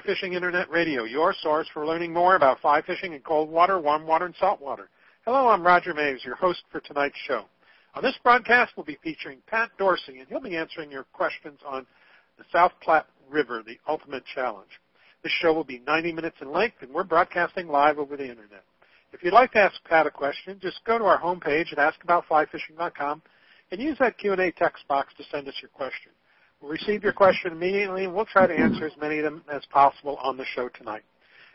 Fly Fishing Internet Radio, your source for learning more about fly fishing in cold water, warm water, and salt water. Hello, I'm Roger Maves, your host for tonight's show. On this broadcast, we'll be featuring Pat Dorsey, and he'll be answering your questions on the South Platte River, the ultimate challenge. This show will be 90 minutes in length, and we're broadcasting live over the Internet. If you'd like to ask Pat a question, just go to our homepage at askaboutflyfishing.com and use that Q&A text box to send us your question. We'll receive your question immediately, and we'll try to answer as many of them as possible on the show tonight.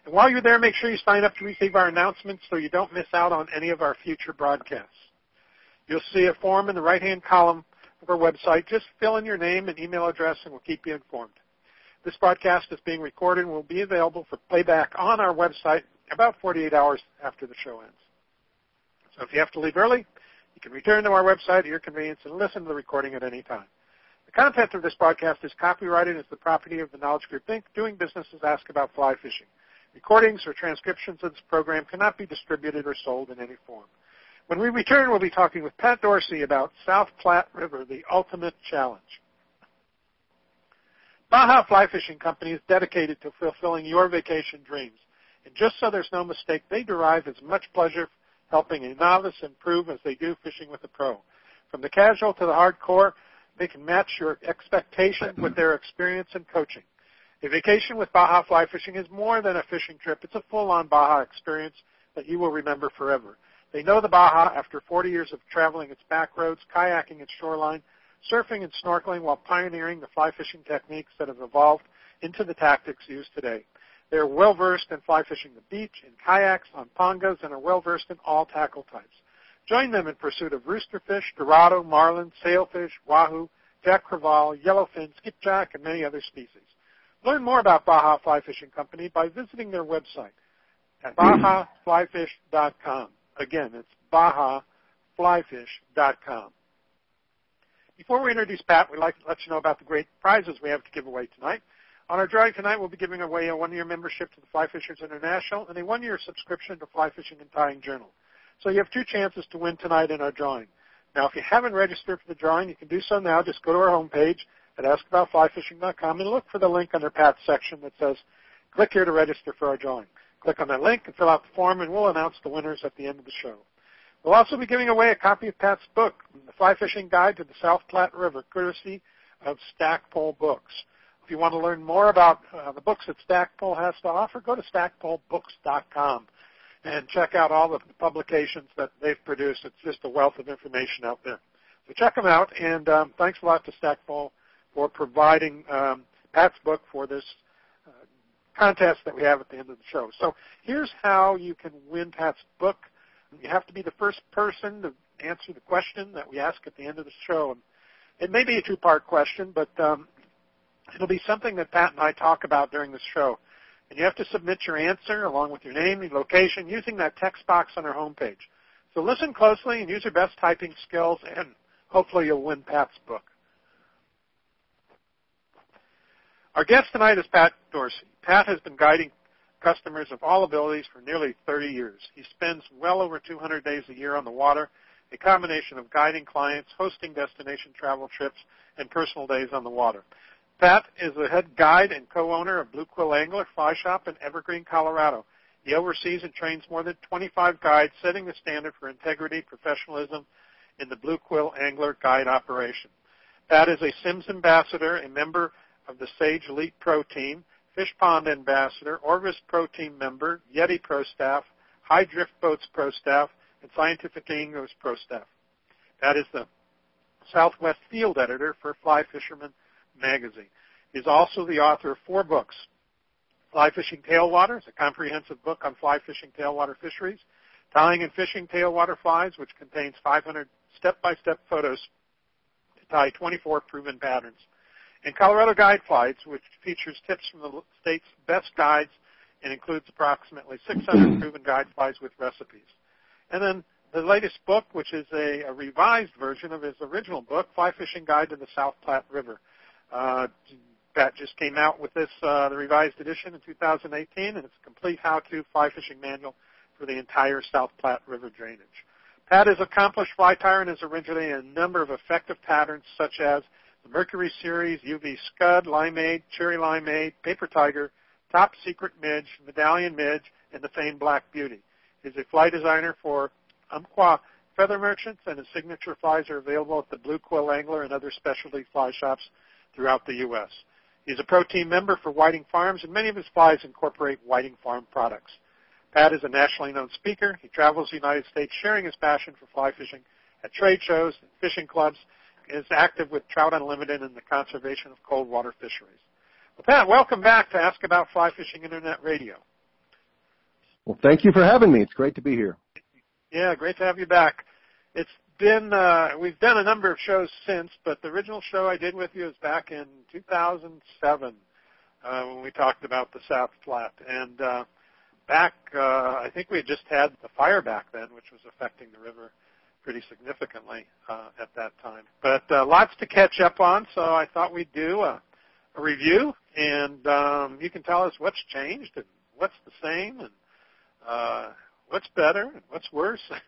And while you're there, make sure you sign up to receive our announcements so you don't miss out on any of our future broadcasts. You'll see a form in the right-hand column of our website. Just fill in your name and email address, and we'll keep you informed. This broadcast is being recorded and will be available for playback on our website about 48 hours after the show ends. So if you have to leave early, you can return to our website at your convenience and listen to the recording at any time. The content of this broadcast is copyrighted as the property of the Knowledge Group Inc., doing business as Ask About Fly Fishing. Recordings or transcriptions of this program cannot be distributed or sold in any form. When we return, we'll be talking with Pat Dorsey about South Platte River, the ultimate challenge. Baja Fly Fishing Company is dedicated to fulfilling your vacation dreams. And just so there's no mistake, they derive as much pleasure helping a novice improve as they do fishing with a pro. From the casual to the hardcore, they can match your expectation with their experience and coaching. A vacation with Baja Fly Fishing is more than a fishing trip. It's a full-on Baja experience that you will remember forever. They know the Baja after 40 years of traveling its back roads, kayaking its shoreline, surfing and snorkeling while pioneering the fly fishing techniques that have evolved into the tactics used today. They are well versed in fly fishing the beach, in kayaks, on pongas, and are well versed in all tackle types. Join them in pursuit of roosterfish, dorado, marlin, sailfish, wahoo, jack crevalle, yellowfin, skipjack, and many other species. Learn more about Baja Fly Fishing Company by visiting their website at bajaflyfish.com. Again, it's bajaflyfish.com. Before we introduce Pat, we'd like to let you know about the great prizes we have to give away tonight. On our drawing tonight, we'll be giving away a one-year membership to the Fly Fishers International and a one-year subscription to Fly Fishing and Tying Journal. So you have two chances to win tonight in our drawing. Now, if you haven't registered for the drawing, you can do so now. Just go to our homepage at askaboutflyfishing.com and look for the link under Pat's section that says, click here to register for our drawing. Click on that link and fill out the form, and we'll announce the winners at the end of the show. We'll also be giving away a copy of Pat's book, The Fly Fishing Guide to the South Platte River, courtesy of Stackpole Books. If you want to learn more about uh, the books that Stackpole has to offer, go to stackpolebooks.com and check out all the publications that they've produced. It's just a wealth of information out there. So check them out, and um, thanks a lot to Stackpole for providing um, Pat's book for this contest that we have at the end of the show. So here's how you can win Pat's book. You have to be the first person to answer the question that we ask at the end of the show. And it may be a two-part question, but um, it'll be something that Pat and I talk about during the show. And you have to submit your answer along with your name and location using that text box on our homepage. So listen closely and use your best typing skills, and hopefully you'll win Pat's book. Our guest tonight is Pat Dorsey. Pat has been guiding customers of all abilities for nearly 30 years. He spends well over 200 days a year on the water, a combination of guiding clients, hosting destination travel trips, and personal days on the water. Pat is the head guide and co-owner of Blue Quill Angler Fly Shop in Evergreen, Colorado. He oversees and trains more than 25 guides, setting the standard for integrity, professionalism in the Blue Quill Angler guide operation. Pat is a Simms ambassador, a member of the Sage Elite Pro Team, Fish Pond Ambassador, Orvis Pro Team member, Yeti Pro Staff, Hyde Drift Boats Pro Staff, and Scientific Anglers Pro Staff. Pat is the Southwest Field Editor for Fly Fisherman magazine. He's also the author of four books. Fly Fishing Tailwaters, a comprehensive book on fly fishing tailwater fisheries. Tying and Fishing Tailwater Flies, which contains 500 step-by-step photos to tie 24 proven patterns and Colorado Guide Flies, which features tips from the state's best guides and includes approximately 600 proven guide flies with recipes. And then the latest book, which is a, a revised version of his original book, Fly Fishing Guide to the South Platte River. Uh, Pat just came out with this, uh, the revised edition in 2018, and it's a complete how-to fly fishing manual for the entire South Platte River drainage. Pat is accomplished fly tyer and has originated a number of effective patterns such as the Mercury Series, UV Scud, Limeade, Cherry Limeade, Paper Tiger, top secret midge, medallion midge, and the famed black beauty. He's a fly designer for Umpqua Feather Merchants, and his signature flies are available at the Blue Quill Angler and other specialty fly shops throughout the U.S. He's a pro team member for Whiting Farms, and many of his flies incorporate Whiting Farm products. Pat is a nationally known speaker. He travels the United States sharing his passion for fly fishing at trade shows and fishing clubs, and is active with Trout Unlimited and the conservation of cold water fisheries. Well, Pat, welcome back to Ask About Fly Fishing Internet Radio. Well, thank you for having me. It's great to be here. Yeah, great to have you back. It's been uh, we've done a number of shows since, but the original show I did with you was back in 2007 uh, when we talked about the South Platte. And uh, back, uh, I think we had just had the fire back then, which was affecting the river pretty significantly uh, at that time. But uh, lots to catch up on, so I thought we'd do a, a review, and um, you can tell us what's changed and what's the same, and uh, what's better what's worse.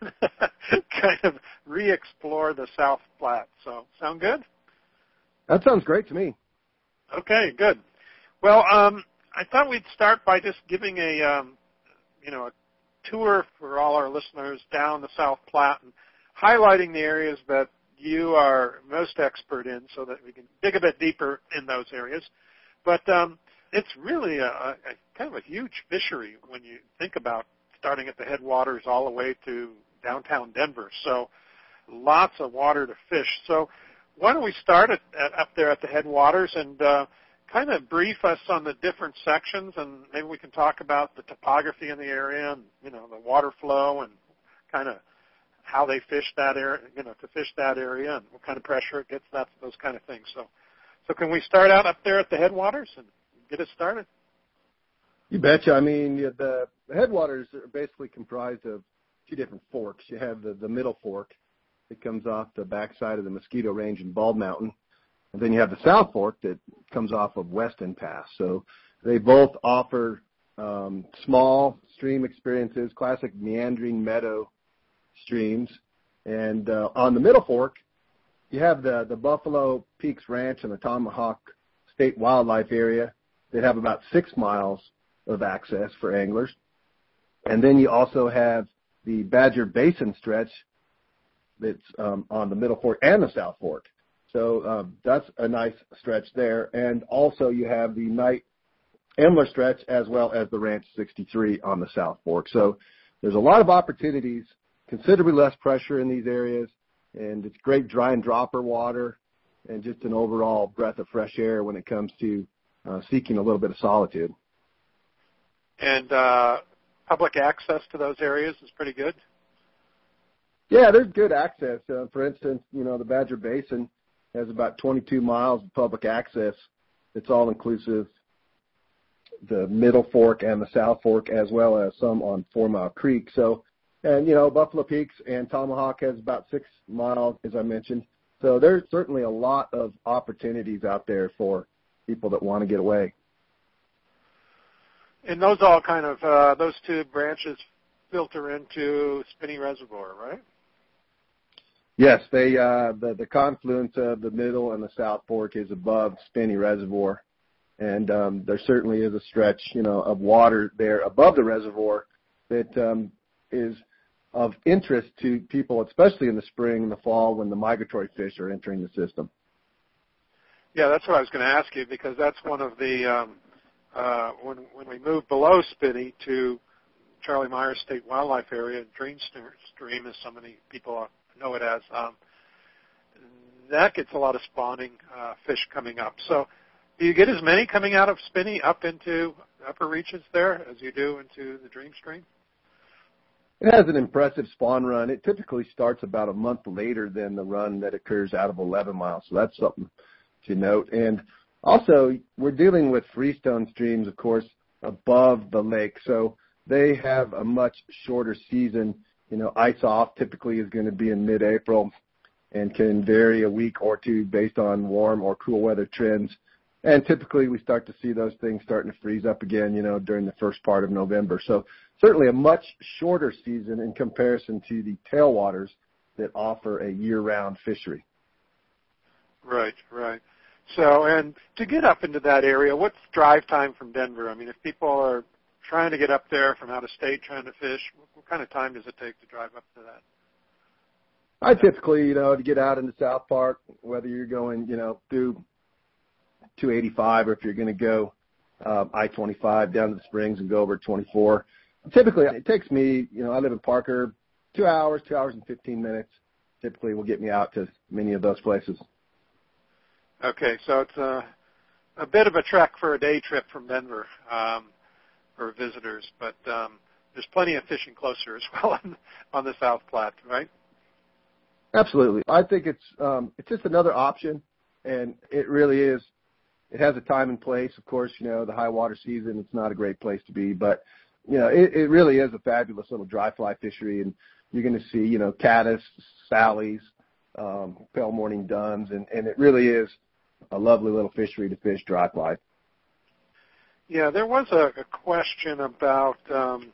kind of re-explore the South Platte. So, sound good? That sounds great to me. Okay, good. Well, um, I thought we'd start by just giving a, um, you know, a tour for all our listeners down the South Platte and highlighting the areas that you are most expert in so that we can dig a bit deeper in those areas. But um, it's really a, a kind of a huge fishery when you think about starting at the headwaters all the way to downtown Denver. So lots of water to fish. So why don't we start at, at, up there at the headwaters and uh, kind of brief us on the different sections, and maybe we can talk about the topography in the area and you know the water flow and kind of how they fish that area, you know, to fish that area and what kind of pressure it gets, that those kind of things. So, so can we start out up there at the headwaters and get us started? You betcha. I mean, the headwaters are basically comprised of two different forks. You have the, the middle fork that comes off the backside of the Mosquito Range in Bald Mountain. And then you have the South Fork that comes off of Weston Pass. So they both offer um, small stream experiences, classic meandering meadow streams. And uh, on the Middle Fork, you have the, the Buffalo Peaks Ranch and the Tomahawk State Wildlife Area that have about six miles of access for anglers. And then you also have the Badger Basin stretch that's um, on the Middle Fork and the South Fork. So um, that's a nice stretch there. And also you have the Knight Imler stretch as well as the Ranch 63 on the South Fork. So there's a lot of opportunities, considerably less pressure in these areas, and it's great dry and dropper water and just an overall breath of fresh air when it comes to uh, seeking a little bit of solitude. And uh, public access to those areas is pretty good? Yeah, there's good access. Uh, for instance, you know, the Badger Basin has about 22 miles of public access. It's all inclusive, the Middle Fork and the South Fork, as well as some on Four Mile Creek. So, and you know, Buffalo Peaks and Tomahawk has about six miles, as I mentioned. So there's certainly a lot of opportunities out there for people that want to get away. And those all kind of uh, those two branches filter into Spinney Reservoir, right? Yes, they uh, the the confluence of the middle and the South Fork is above Spinney Reservoir, and um, there certainly is a stretch, you know, of water there above the reservoir that um, is of interest to people, especially in the spring and the fall when the migratory fish are entering the system. Yeah, that's what I was going to ask you because that's one of the um, uh, when when we move below Spinney to Charlie Meyers State Wildlife Area, Dream Stream, as so many people know it as, um, that gets a lot of spawning uh, fish coming up. So, do you get as many coming out of Spinney up into upper reaches there as you do into the Dream Stream? It has an impressive spawn run. It typically starts about a month later than the run that occurs out of 11 miles. So that's something to note. And also, we're dealing with freestone streams, of course, above the lake, so they have a much shorter season. You know, ice off typically is going to be in mid-April and can vary a week or two based on warm or cool weather trends. And typically we start to see those things starting to freeze up again, you know, during the first part of November. So certainly a much shorter season in comparison to the tailwaters that offer a year-round fishery. Right, right. So, and to get up into that area, what's drive time from Denver? I mean, if people are trying to get up there from out of state trying to fish, what kind of time does it take to drive up to that? I typically, you know, to get out into South Park, whether you're going, you know, through 285 or if you're going to go uh, I-25 down to the Springs and go over 24. Typically, it takes me, you know, I live in Parker, two hours, two hours and 15 minutes. Typically, will get me out to many of those places. Okay, so it's a a bit of a trek for a day trip from Denver um, for visitors, but um, there's plenty of fishing closer as well on, on the South Platte, right? Absolutely. I think it's um, it's just another option, and it really is. It has a time and place. Of course, you know the high water season. It's not a great place to be, but you know it, it really is a fabulous little dry fly fishery, and you're going to see you know caddis, sallies, um, pale morning duns, and and it really is a lovely little fishery to fish dry fly. Yeah, there was a, a question about um,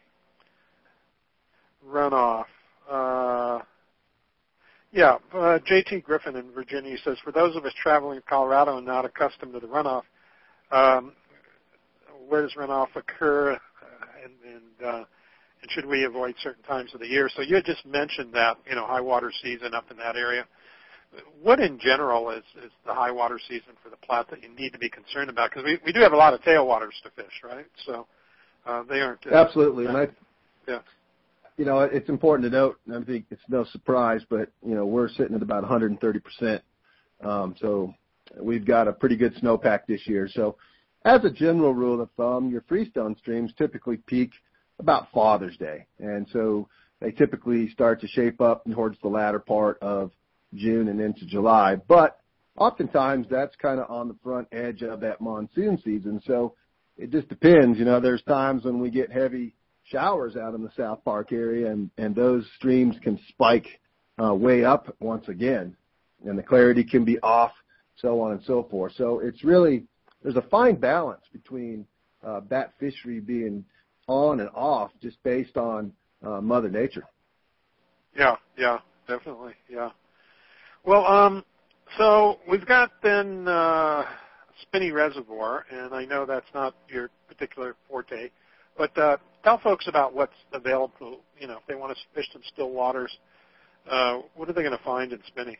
runoff. Uh, yeah, uh, J.T. Griffin in Virginia says, for those of us traveling to Colorado and not accustomed to the runoff, um, where does runoff occur, uh, and, and, uh, and should we avoid certain times of the year? So you had just mentioned that, you know, high water season up in that area. What in general is, is the high water season for the Platte that you need to be concerned about? Because we, we do have a lot of tailwaters to fish, right? So uh, they aren't. Uh, Absolutely, and I, yeah you know, it's important to note, and I think it's no surprise, but, you know, we're sitting at about 130%. Um, so we've got a pretty good snowpack this year. So as a general rule of thumb, your freestone streams typically peak about Father's Day. And so they typically start to shape up towards the latter part of June and into July. But oftentimes that's kind of on the front edge of that monsoon season. So it just depends. You know, there's times when we get heavy showers out in the South Park area, and and those streams can spike uh, way up once again, and the clarity can be off, so on and so forth. So it's really there's a fine balance between uh, that fishery being on and off just based on uh, Mother Nature. Yeah, yeah, definitely, yeah. Well, um, so we've got then uh, Spinney Reservoir, and I know that's not your particular forte. But uh, tell folks about what's available. You know, if they want to fish some still waters, uh, what are they going to find in Spinney?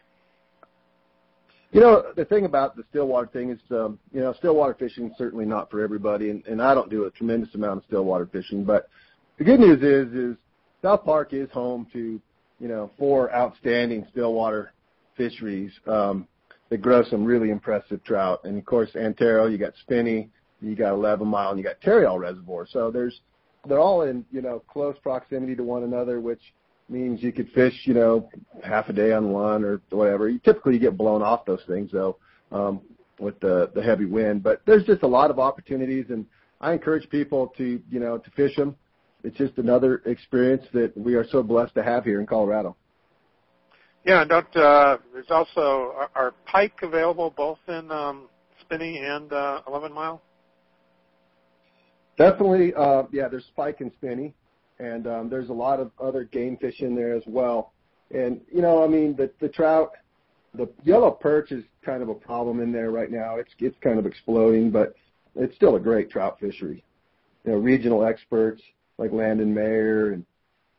You know, the thing about the stillwater thing is, um, you know, stillwater fishing is certainly not for everybody, and, and I don't do a tremendous amount of stillwater fishing. But the good news is, is South Park is home to, you know, four outstanding stillwater fisheries um, that grow some really impressive trout. And of course, Antero, you got Spinney, you got 11 Mile, and you got Tarryall Reservoir. So there's they're all in you know close proximity to one another, which means you could fish you know half a day on one or whatever. You typically you get blown off those things though um, with the the heavy wind, but there's just a lot of opportunities, and I encourage people to you know to fish them. It's just another experience that we are so blessed to have here in Colorado. Yeah, and don't uh, there's also are, are pike available both in um, Spinney and uh, 11 Mile. Definitely, uh, yeah. There's spike and spinney, and um, there's a lot of other game fish in there as well. And you know, I mean, the the trout, the yellow perch is kind of a problem in there right now. It's it's kind of exploding, but it's still a great trout fishery. You know, regional experts like Landon Mayer and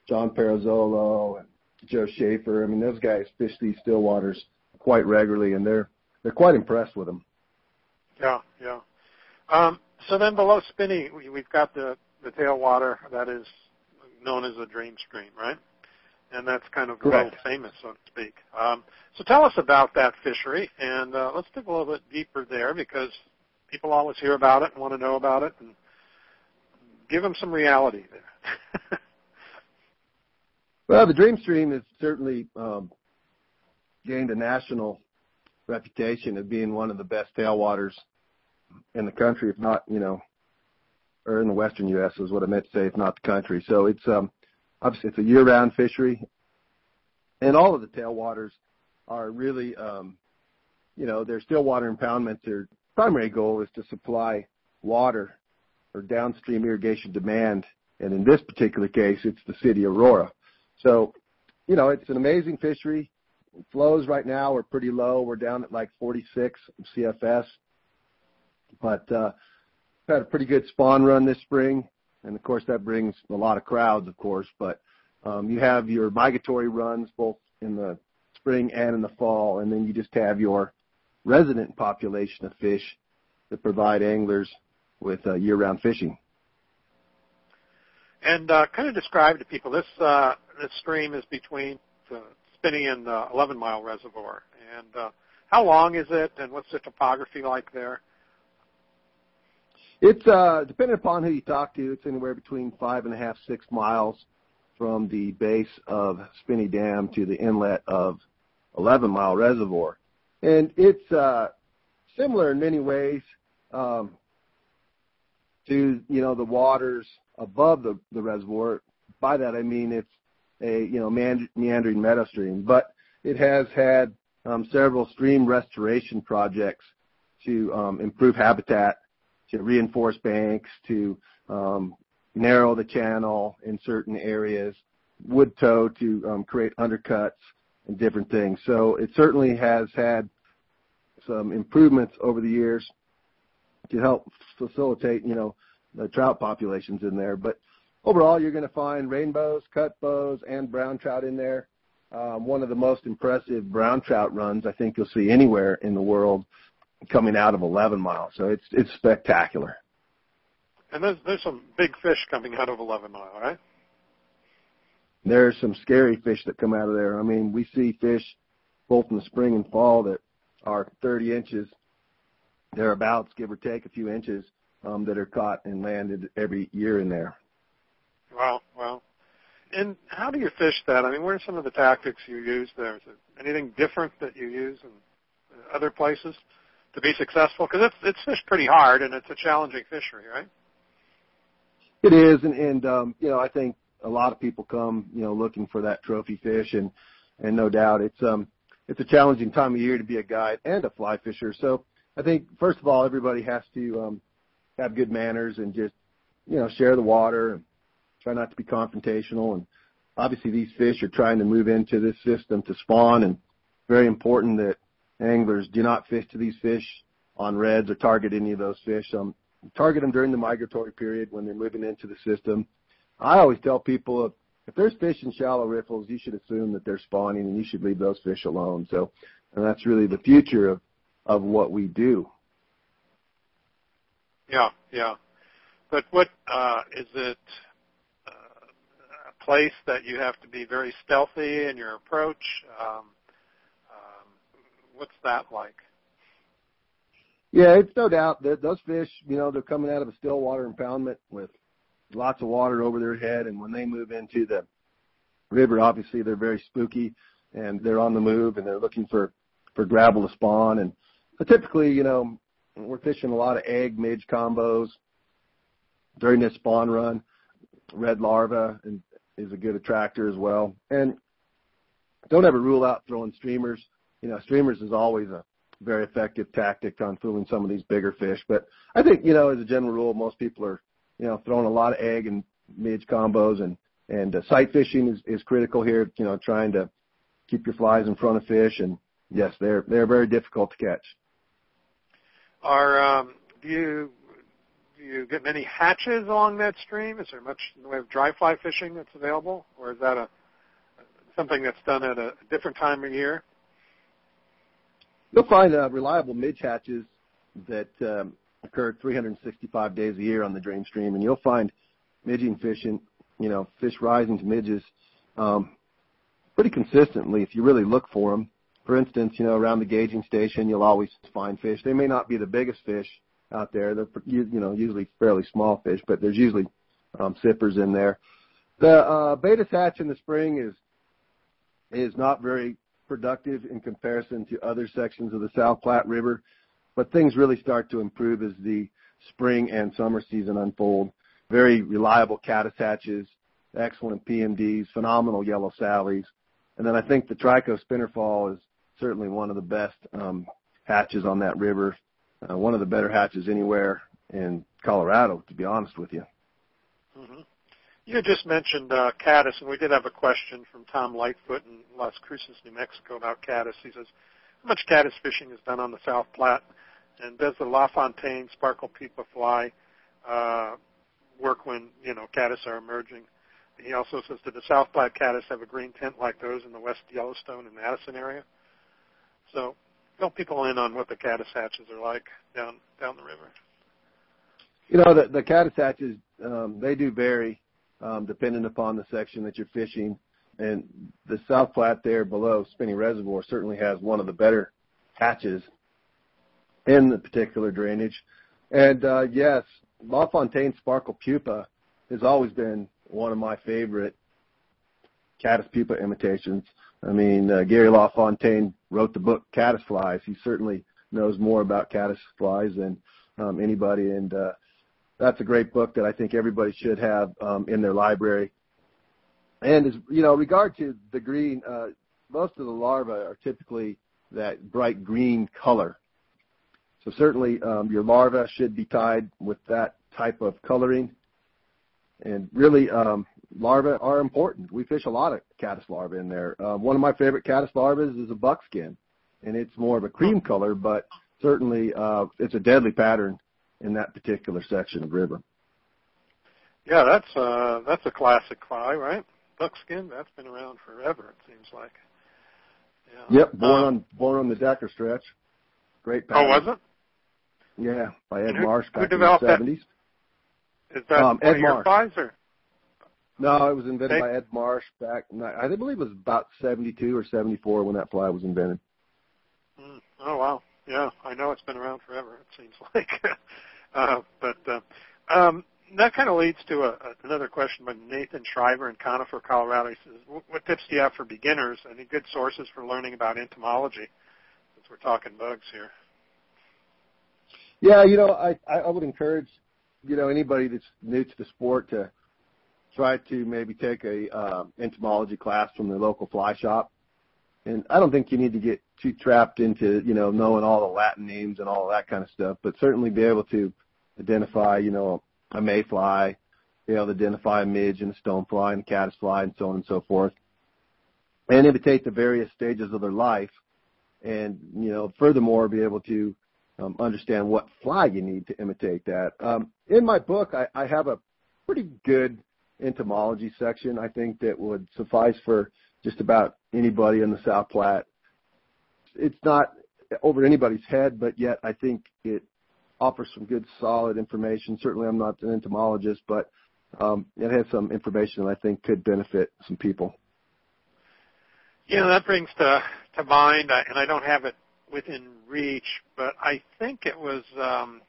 John Parazzolo and Joe Schaefer. I mean, those guys fish these still waters quite regularly, and they're they're quite impressed with them. Yeah, yeah. Um, so then below Spinney, we've got the, the tailwater that is known as the dream stream, right? And that's kind of world famous, so to speak. Um, so tell us about that fishery, and uh, let's dig a little bit deeper there because people always hear about it and want to know about it, and give them some reality there. well, the dream stream has certainly um, gained a national reputation of being one of the best tailwaters in the country, if not, you know, or in the western U.S. is what I meant to say, if not the country. So it's um, obviously it's a year-round fishery, and all of the tailwaters are really, um, you know, their still water impoundment. Their primary goal is to supply water or downstream irrigation demand, and in this particular case, it's the city of Aurora. So, you know, it's an amazing fishery. flows right now are pretty low. We're down at like 46 CFS, but uh, had a pretty good spawn run this spring, and of course that brings a lot of crowds, of course. But um, you have your migratory runs both in the spring and in the fall, and then you just have your resident population of fish that provide anglers with uh, year-round fishing. And uh, kind of describe to people this uh, this stream is between the Spinney and the 11 Mile Reservoir. And uh, how long is it, and what's the topography like there? It's uh, depending upon who you talk to. It's anywhere between five and a half, six miles from the base of Spinney Dam to the inlet of 11 Mile Reservoir, and it's uh, similar in many ways um, to you know the waters above the, the reservoir. By that I mean it's a you know meandering meadow stream, but it has had um, several stream restoration projects to um, improve habitat, to reinforce banks, to um, narrow the channel in certain areas, wood tow to um, create undercuts and different things. So it certainly has had some improvements over the years to help facilitate, you know, the trout populations in there. But overall, you're going to find rainbows, cut bows, and brown trout in there. Um, one of the most impressive brown trout runs I think you'll see anywhere in the world coming out of 11 miles. So it's it's spectacular. And there's there's some big fish coming out of 11 mile, right? There's some scary fish that come out of there. I mean, we see fish both in the spring and fall that are 30 inches thereabouts, give or take a few inches, um, that are caught and landed every year in there. Wow, wow. And how do you fish that? I mean, what are some of the tactics you use there? Is it anything different that you use in other places to be successful? Because it's it's fished pretty hard and it's a challenging fishery, right? It is, and, and um, you know, I think a lot of people come, you know, looking for that trophy fish, and and no doubt it's um it's a challenging time of year to be a guide and a fly fisher. So I think first of all, everybody has to um, have good manners and just you know share the water and try not to be confrontational. And obviously, these fish are trying to move into this system to spawn, and very important that anglers do not fish to these fish on redds or target any of those fish. Um, target them during the migratory period when they're moving into the system. I always tell people if, if there's fish in shallow riffles, you should assume that they're spawning and you should leave those fish alone. So, and that's really the future of, of what we do. Yeah, yeah. But what uh, is it? Uh, a place that you have to be very stealthy in your approach. Um, um, what's that like? Yeah, it's no doubt that those fish, you know, they're coming out of a still water impoundment with lots of water over their head, and when they move into the river, obviously they're very spooky and they're on the move and they're looking for for gravel to spawn. And so typically, you know, we're fishing a lot of egg midge combos during this spawn run. Red larva is a good attractor as well. And don't ever rule out throwing streamers. You know, streamers is always a very effective tactic on fooling some of these bigger fish. But I think, you know, as a general rule, most people are, you know, throwing a lot of egg and midge combos and, and uh, sight fishing is, is critical here, you know, trying to keep your flies in front of fish. And yes, they're, they're very difficult to catch. Are, um, do you, do you get many hatches along that stream? Is there much in the way of dry fly fishing that's available? Or is that a, something that's done at a different time of year? You'll find uh, reliable midge hatches that um, occur 365 days a year on the Dream Stream, and you'll find midging fishing, you know, fish rising to midges um, pretty consistently if you really look for them. For instance, you know, around the gauging station, you'll always find fish. They may not be the biggest fish out there. They're, you know, usually fairly small fish, but there's usually um, sippers in there. The uh, Baetis hatch in the spring is is not very productive in comparison to other sections of the South Platte River, but things really start to improve as the spring and summer season unfold. Very reliable caddis hatches, excellent PMDs, phenomenal yellow sallies, and then I think the Trico spinnerfall is certainly one of the best um, hatches on that river, uh, one of the better hatches anywhere in Colorado, to be honest with you. Mm-hmm. You just mentioned uh, caddis, and we did have a question from Tom Lightfoot in Las Cruces, New Mexico about caddis. He says, how much caddis fishing is done on the South Platte, and does the LaFontaine sparkle pupa fly uh, work when, you know, caddis are emerging? He also says, did the South Platte caddis have a green tint like those in the West Yellowstone and Madison area? So fill people in on what the caddis hatches are like down down the river. You know, the, the caddis hatches, um, they do vary um, depending upon the section that you're fishing. And the South Platte there below Spinney Reservoir certainly has one of the better hatches in the particular drainage. And uh, yes, LaFontaine Sparkle Pupa has always been one of my favorite caddis pupa imitations. I mean, uh, Gary LaFontaine wrote the book Caddisflies. He certainly knows more about caddisflies than um, anybody, and uh, that's a great book that I think everybody should have um, in their library. And as you know, regard to the green, uh, most of the larvae are typically that bright green color. So certainly um, your larva should be tied with that type of coloring. And really, um, larvae are important. We fish a lot of caddis larvae in there. Uh, one of my favorite caddis larvae is a buckskin, and it's more of a cream color, but certainly uh, it's a deadly pattern in that particular section of river. Yeah, that's uh that's a classic fly, right? Buckskin, that's been around forever, it seems like. Yeah. Yep, born um, on born on the Decker stretch. Great pattern. Oh, was it? Yeah, by Ed Marsh back in the seventies. Is that um, Ed Marsh. flies or? No, it was invented by Ed Marsh back. I believe it was about seventy-two or seventy-four when that fly was invented. Mm. Oh wow! Yeah, I know it's been around forever. It seems like, uh, but uh, um, that kind of leads to a, another question by Nathan Shriver in Conifer, Colorado. He says, "What tips do you have for beginners? Any good sources for learning about entomology?" Since we're talking bugs here. Yeah, you know, I I would encourage, you know, anybody that's new to the sport to try to maybe take a uh, entomology class from their local fly shop and I don't think you need to get too trapped into, you know, knowing all the Latin names and all that kind of stuff, but certainly be able to identify, you know, a mayfly, be able to identify a midge and a stonefly and a caddisfly and so on and so forth, and imitate the various stages of their life, and you know, furthermore, be able to um, understand what fly you need to imitate that. Um, in my book, I, I have a pretty good entomology section. I think that would suffice for just about anybody in the South Platte. It's not over anybody's head, but yet I think it offers some good, solid information. Certainly, I'm not an entomologist, but um, it has some information that I think could benefit some people. Yeah, that brings to to mind, and I don't have it within reach, but I think it was um,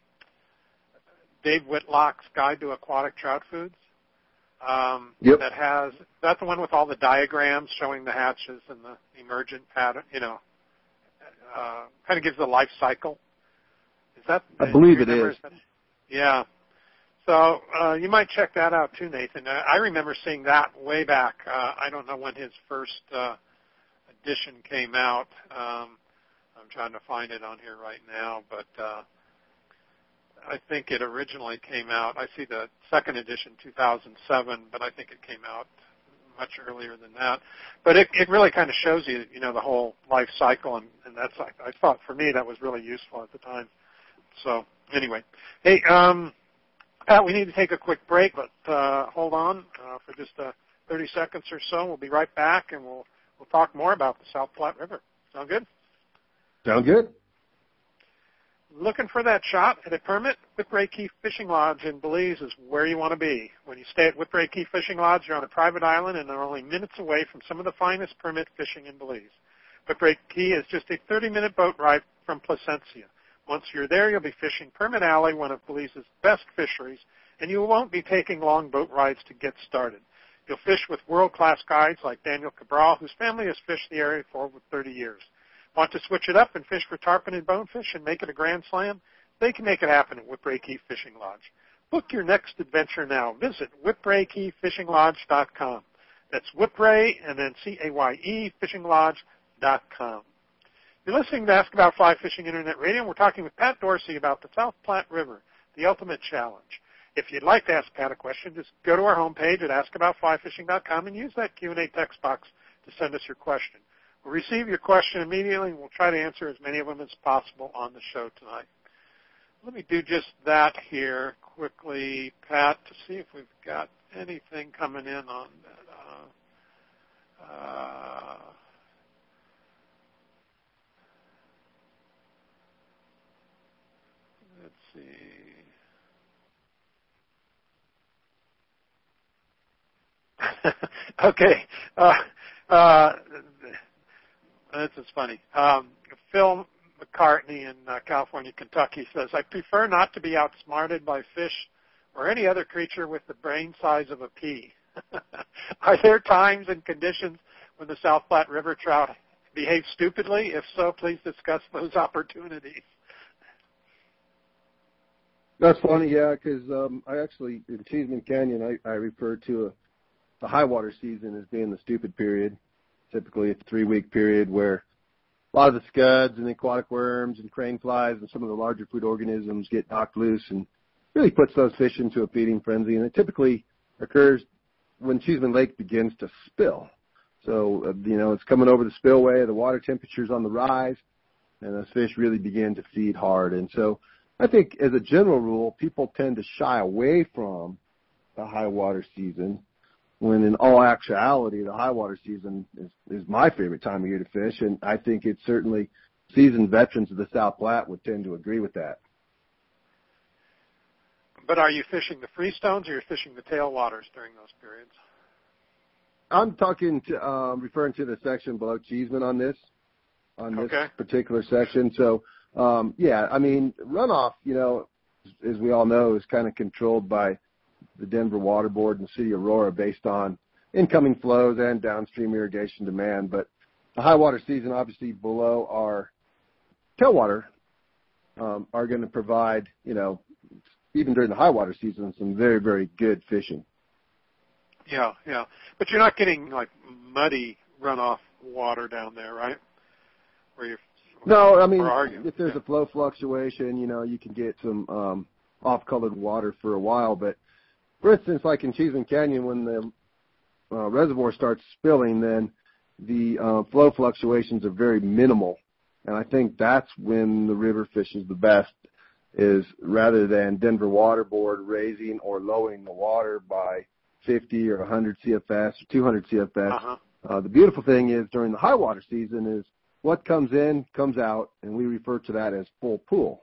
Dave Whitlock's Guide to Aquatic Trout Foods um, yep. that has that's the one with all the diagrams showing the hatches and the emergent pattern. You know, uh, kind of gives the life cycle. Is that? I believe it is. That? Yeah. So uh, you might check that out too, Nathan. Uh, I remember seeing that way back. Uh, I don't know when his first uh, edition came out. Um, I'm trying to find it on here right now, but uh, I think it originally came out. I see the second edition, 2007, but I think it came out much earlier than that. But it, it really kind of shows you, you know, the whole life cycle, and, and that's I, I thought for me that was really useful at the time. So anyway, hey, um, Pat, we need to take a quick break, but uh, hold on uh, for just uh, 30 seconds or so. We'll be right back, and we'll we'll talk more about the South Platte River. Sound good? Sound good. Looking for that shot at a permit? Whipray Caye Fishing Lodge in Belize is where you want to be. When you stay at Whipray Caye Fishing Lodge, you're on a private island and are only minutes away from some of the finest permit fishing in Belize. Whipray Caye is just a 30-minute boat ride from Placencia. Once you're there, you'll be fishing Permit Alley, one of Belize's best fisheries, and you won't be taking long boat rides to get started. You'll fish with world-class guides like Daniel Cabral, whose family has fished the area for over 30 years. Want to switch it up and fish for tarpon and bonefish and make it a grand slam? They can make it happen at Whipray Caye Fishing Lodge. Book your next adventure now. Visit whipraycayefishinglodge.com. That's Whipray and then C-A-Y-E fishinglodge.com. You're listening to Ask About Fly Fishing Internet Radio. and We're talking with Pat Dorsey about the South Platte River, the ultimate challenge. If you'd like to ask Pat a question, just go to our homepage at askaboutflyfishing.com and use that Q&A text box to send us your question. We'll receive your question immediately, and we'll try to answer as many of them as possible on the show tonight. Let me do just that here quickly, Pat, to see if we've got anything coming in on that. Uh, uh, let's see. okay. Uh, uh, this is funny. Um, Phil McCartney in uh, California, Kentucky says, I prefer not to be outsmarted by fish or any other creature with the brain size of a pea. Are there times and conditions when the South Platte River trout behave stupidly? If so, please discuss those opportunities. That's funny, yeah, because um, I actually in Cheesman Canyon I, I refer to a, the high water season as being the stupid period. Typically, a three-week period where a lot of the scuds and the aquatic worms and crane flies and some of the larger food organisms get knocked loose and really puts those fish into a feeding frenzy. And it typically occurs when Cheesman Lake begins to spill. So, uh, you know, it's coming over the spillway, the water temperature's on the rise, and those fish really begin to feed hard. And so I think as a general rule, people tend to shy away from the high water season when in all actuality, the high water season is, is my favorite time of year to fish, and I think it's certainly seasoned veterans of the South Platte would tend to agree with that. But are you fishing the freestones or you're fishing the tailwaters during those periods? I'm talking to, um, referring to the section below Cheesman on this, on this okay. particular section. So, um, yeah, I mean, runoff, you know, as we all know, is kind of controlled by the Denver Water Board and City of Aurora based on incoming flows and downstream irrigation demand. But the high water season, obviously below our tailwater, um, are going to provide, you know, even during the high water season, some very, very good fishing. Yeah, yeah. But you're not getting like muddy runoff water down there, right? Where you're no, I mean, if there's yeah. a flow fluctuation, you know, you can get some um, off-colored water for a while. But for instance, like in Cheesman Canyon, when the uh, reservoir starts spilling, then the uh, flow fluctuations are very minimal, and I think that's when the river fishes the best. Is rather than Denver Water Board raising or lowering the water by 50 or 100 CFS or 200 CFS. Uh-huh. Uh, the beautiful thing is during the high water season is what comes in comes out, and we refer to that as full pool.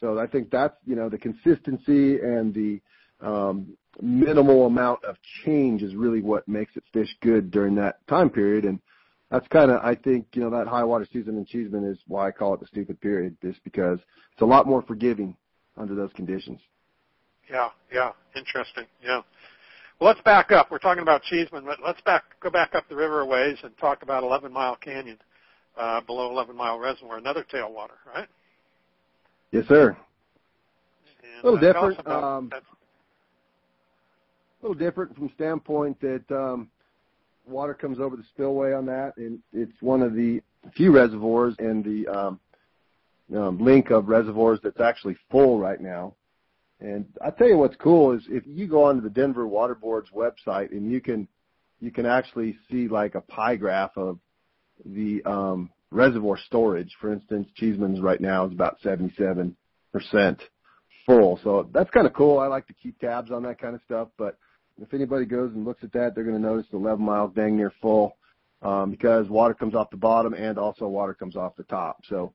So I think that's you know the consistency and the um, minimal amount of change is really what makes it fish good during that time period. And that's kind of, I think, you know, that high water season in Cheesman is why I call it the stupid period, just because it's a lot more forgiving under those conditions. Yeah, yeah, interesting. Yeah. Well, let's back up. We're talking about Cheesman, but let's back go back up the river a ways and talk about 11 Mile Canyon, uh, below 11 Mile Reservoir, another tailwater, right? Yes, sir. And a little different. Um, little different from standpoint that um, water comes over the spillway on that, and it's one of the few reservoirs in the um, um, link of reservoirs that's actually full right now. And I tell you what's cool is if you go onto the Denver Water Board's website and you can you can actually see like a pie graph of the um, reservoir storage. For instance, Cheesman's right now is about 77 percent full, so that's kind of cool. I like to keep tabs on that kind of stuff, but if anybody goes and looks at that, they're going to notice the 11 miles dang near full um, because water comes off the bottom and also water comes off the top. So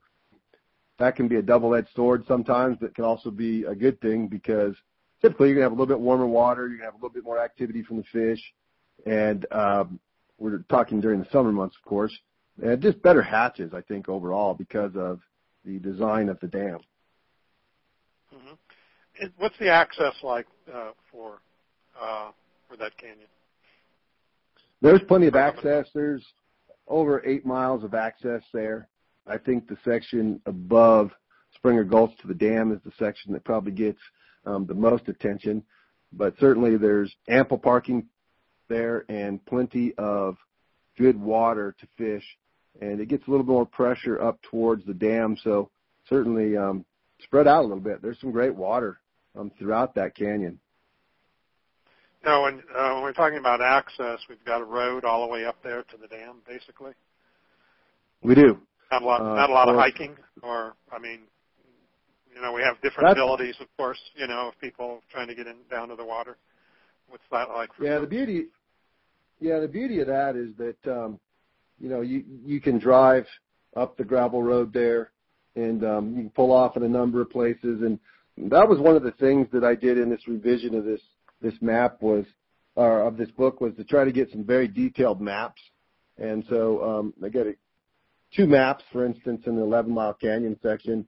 that can be a double-edged sword sometimes, but can also be a good thing because typically you're going to have a little bit warmer water, you're going to have a little bit more activity from the fish, and um, we're talking during the summer months, of course, and just better hatches, I think, overall because of the design of the dam. Mm-hmm. What's the access like uh, for uh, for that canyon? There's plenty of access. There's over eight miles of access there. I think the section above Springer Gulch to the dam is the section that probably gets um, the most attention. But certainly there's ample parking there and plenty of good water to fish. And it gets a little more pressure up towards the dam. So certainly um, spread out a little bit. There's some great water um, throughout that canyon. Now, when, uh, when we're talking about access, we've got a road all the way up there to the dam, basically. We do. Not a lot, uh, not a lot of hiking, or I mean, you know, we have different abilities, of course. You know, of people trying to get in down to the water. What's that like? For yeah, you? the beauty. Yeah, the beauty of that is that um, you know you you can drive up the gravel road there, and um, you can pull off in a number of places. And that was one of the things that I did in this revision of this this map was, or of this book was to try to get some very detailed maps. And so um, I got a, two maps, for instance, in the 11 Mile Canyon section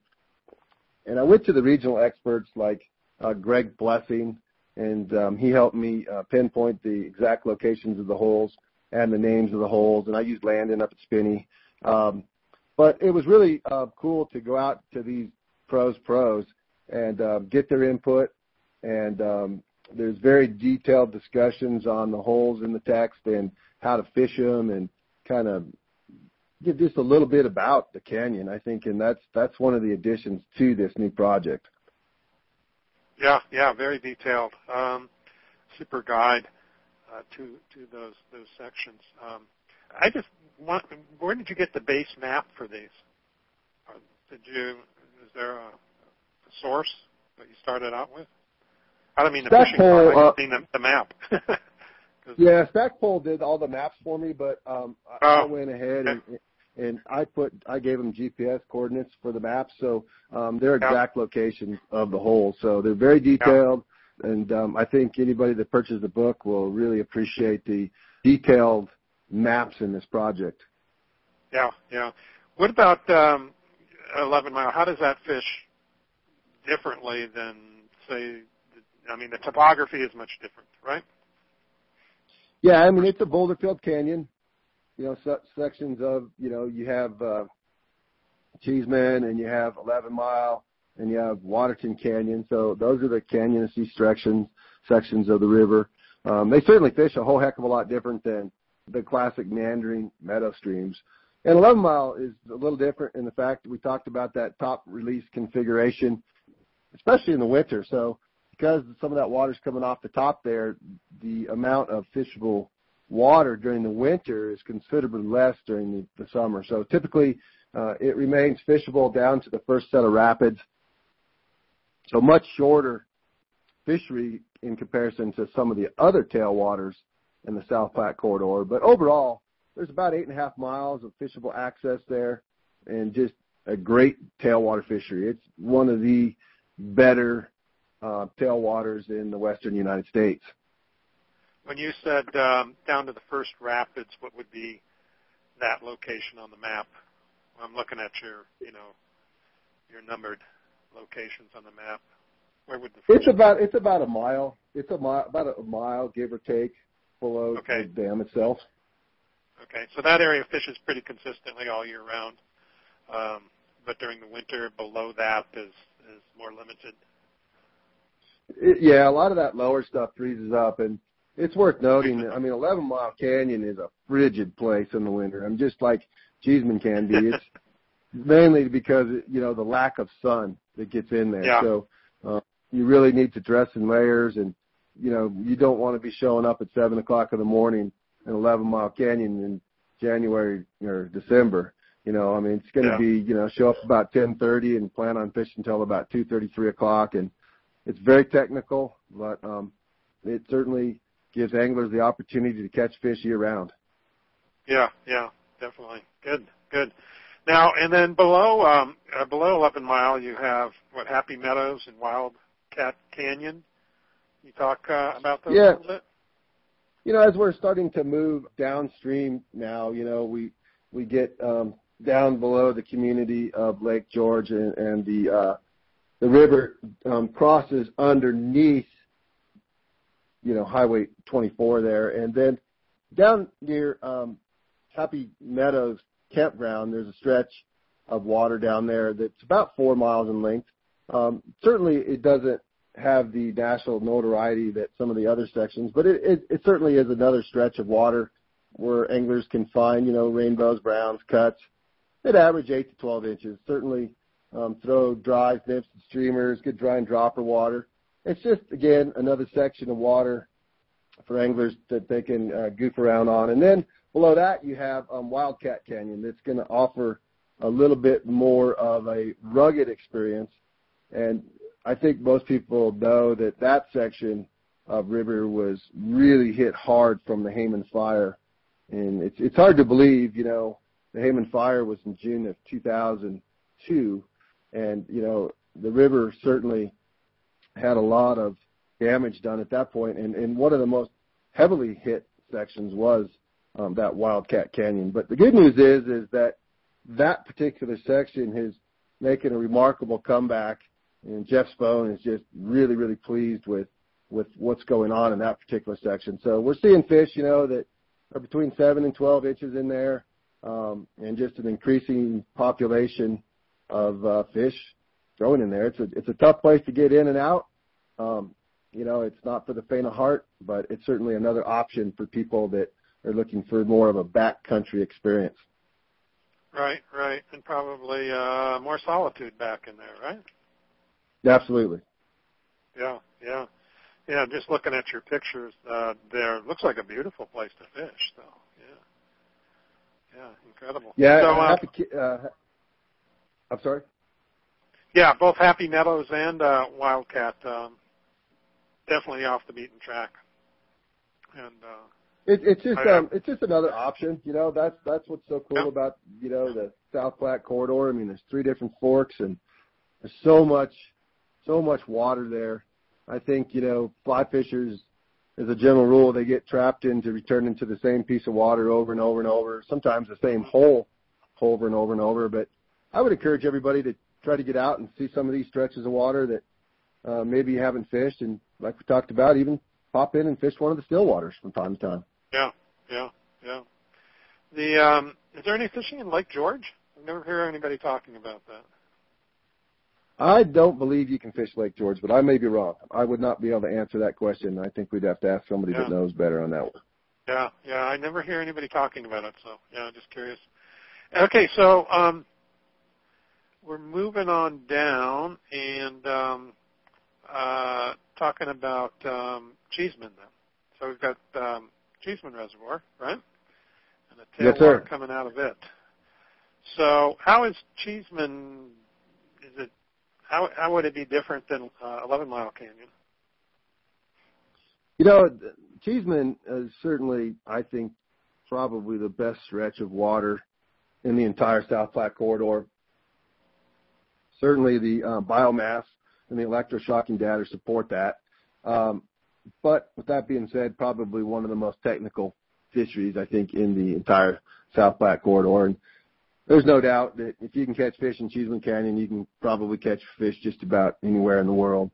and I went to the regional experts like uh, Greg Blessing, and um, he helped me uh, pinpoint the exact locations of the holes and the names of the holes. And I used Landon up at Spinney. Um, but it was really uh, cool to go out to these pros pros and uh, get their input. And um, there's very detailed discussions on the holes in the text and how to fish them and kind of give just a little bit about the canyon, I think, and that's that's one of the additions to this new project. Yeah, yeah, very detailed. Um, super guide uh, to to those those sections. Um, I just want. Where did you get the base map for these? Did you? Is there a source that you started out with? I don't mean the fishing part. I uh, mean the, the map. yeah, Stackpole did all the maps for me, but um, I, oh, I went ahead okay. and, and I put I gave them GPS coordinates for the maps, so um, they're exact yeah. locations of the hole. So they're very detailed, yeah. and um, I think anybody that purchases the book will really appreciate the detailed maps in this project. Yeah, yeah. What about um, 11 Mile? How does that fish differently than say? I mean, the topography is much different, right? Yeah, I mean it's a boulder filled canyon you know, se- sections of, you know, you have uh, Cheesman and you have 11 Mile and you have Waterton Canyon. So those are the canyonacy sections sections of the river. Um, they certainly fish a whole heck of a lot different than the classic meandering meadow streams. And 11 Mile is a little different in the fact that we talked about that top release configuration, especially in the winter. So because some of that water's coming off the top there, the amount of fishable water during the winter is considerably less during the, the summer. So typically, uh, it remains fishable down to the first set of rapids. So much shorter fishery in comparison to some of the other tailwaters in the South Platte corridor. But overall, there's about eight and a half miles of fishable access there and just a great tailwater fishery. It's one of the better uh, tailwaters in the western United States. When you said um, down to the first rapids, what would be that location on the map? I'm looking at your, you know, your numbered locations on the map. Where would the It's about it's about a mile. It's a mile about a mile, give or take, below okay. the dam itself. Okay, so that area fishes pretty consistently all year round, um, but during the winter, below that is is more limited. Yeah, a lot of that lower stuff freezes up, and it's worth noting that I mean, Eleven Mile Canyon is a frigid place in the winter. I'm just like Cheesman can be. It's mainly because you know the lack of sun that gets in there. Yeah. So uh, you really need to dress in layers, and you know you don't want to be showing up at seven o'clock in the morning in Eleven Mile Canyon in January or December. You know, I mean, it's going to yeah. be you know show up about ten thirty and plan on fishing until about two thirty, three o'clock, and it's very technical, but um, it certainly gives anglers the opportunity to catch fish year round. Yeah, yeah, definitely. Good, good. Now, and then below um, uh, below 11 Mile, you have what Happy Meadows and Wildcat Canyon. You talk uh, about those yeah. a little bit. You know, as we're starting to move downstream now, you know, we we get um, down below the community of Lake George and, and the uh, the river um, crosses underneath you know, Highway 24 there. And then down near um, Happy Meadows campground, there's a stretch of water down there that's about four miles in length. Um, certainly, it doesn't have the national notoriety that some of the other sections, but it, it, it certainly is another stretch of water where anglers can find, you know, rainbows, browns, cuts. It average eight to 12 inches. Certainly, um, throw dries, nymphs, and streamers, good dry and dropper water it's just again another section of water for anglers that they can uh, goof around on. And then below that, you have um, Wildcat Canyon that's going to offer a little bit more of a rugged experience. And I think most people know that that section of river was really hit hard from the Hayman fire. And it's it's hard to believe, you know, the Hayman fire was in June of 2002, and you know the river certainly had a lot of damage done at that point, and, and one of the most heavily hit sections was um, that Wildcat Canyon. But the good news is is that that particular section is making a remarkable comeback, and Jeff Spohn is just really really pleased with with what's going on in that particular section. So we're seeing fish, you know, that are between seven and 12 inches in there, um, and just an increasing population of uh, fish growing in there. It's a it's a tough place to get in and out. Um, you know, it's not for the faint of heart, but it's certainly another option for people that are looking for more of a backcountry experience. Right, right, and probably uh, more solitude back in there, right? Absolutely. Yeah, yeah, yeah. Just looking at your pictures uh, there, looks like a beautiful place to fish. So, yeah, yeah, incredible. Yeah, so, uh, happy, uh, I'm sorry. Yeah, both Happy Meadows and uh, Wildcat. Um, definitely off the beaten track. And uh, it, it's just I, um, it's just another option. You know, that's that's what's so cool yeah. about you know the South Platte corridor. I mean, there's three different forks, and there's so much so much water there. I think you know fly fishers, as a general rule, they get trapped into return into the same piece of water over and over and over. Sometimes the same hole over and over and over. But I would encourage everybody to try to get out and see some of these stretches of water that uh, maybe you haven't fished, and like we talked about, even pop in and fish one of the still waters from time to time. Yeah, yeah, yeah. The um, is there any fishing in Lake George? I've never heard anybody talking about that. I don't believe you can fish Lake George, but I may be wrong. I would not be able to answer that question. I think we'd have to ask somebody yeah. that knows better on that one. Yeah, yeah. I never hear anybody talking about it, so yeah, just curious. Okay, so um, we're moving on down, and um, uh, talking about um, Cheesman then. So we've got um, Cheesman Reservoir, right? And a tailwater yes, coming out of it. So how is Cheesman? Is it how how would it be different than uh, Eleven Mile Canyon? You know, Cheesman is certainly, I think, probably the best stretch of water in the entire South Platte corridor. Certainly, the uh, biomass and the electroshocking data support that. Um, but with that being said, probably one of the most technical fisheries I think in the entire South Platte corridor. And there's no doubt that if you can catch fish in Cheesman Canyon, you can probably catch fish just about anywhere in the world.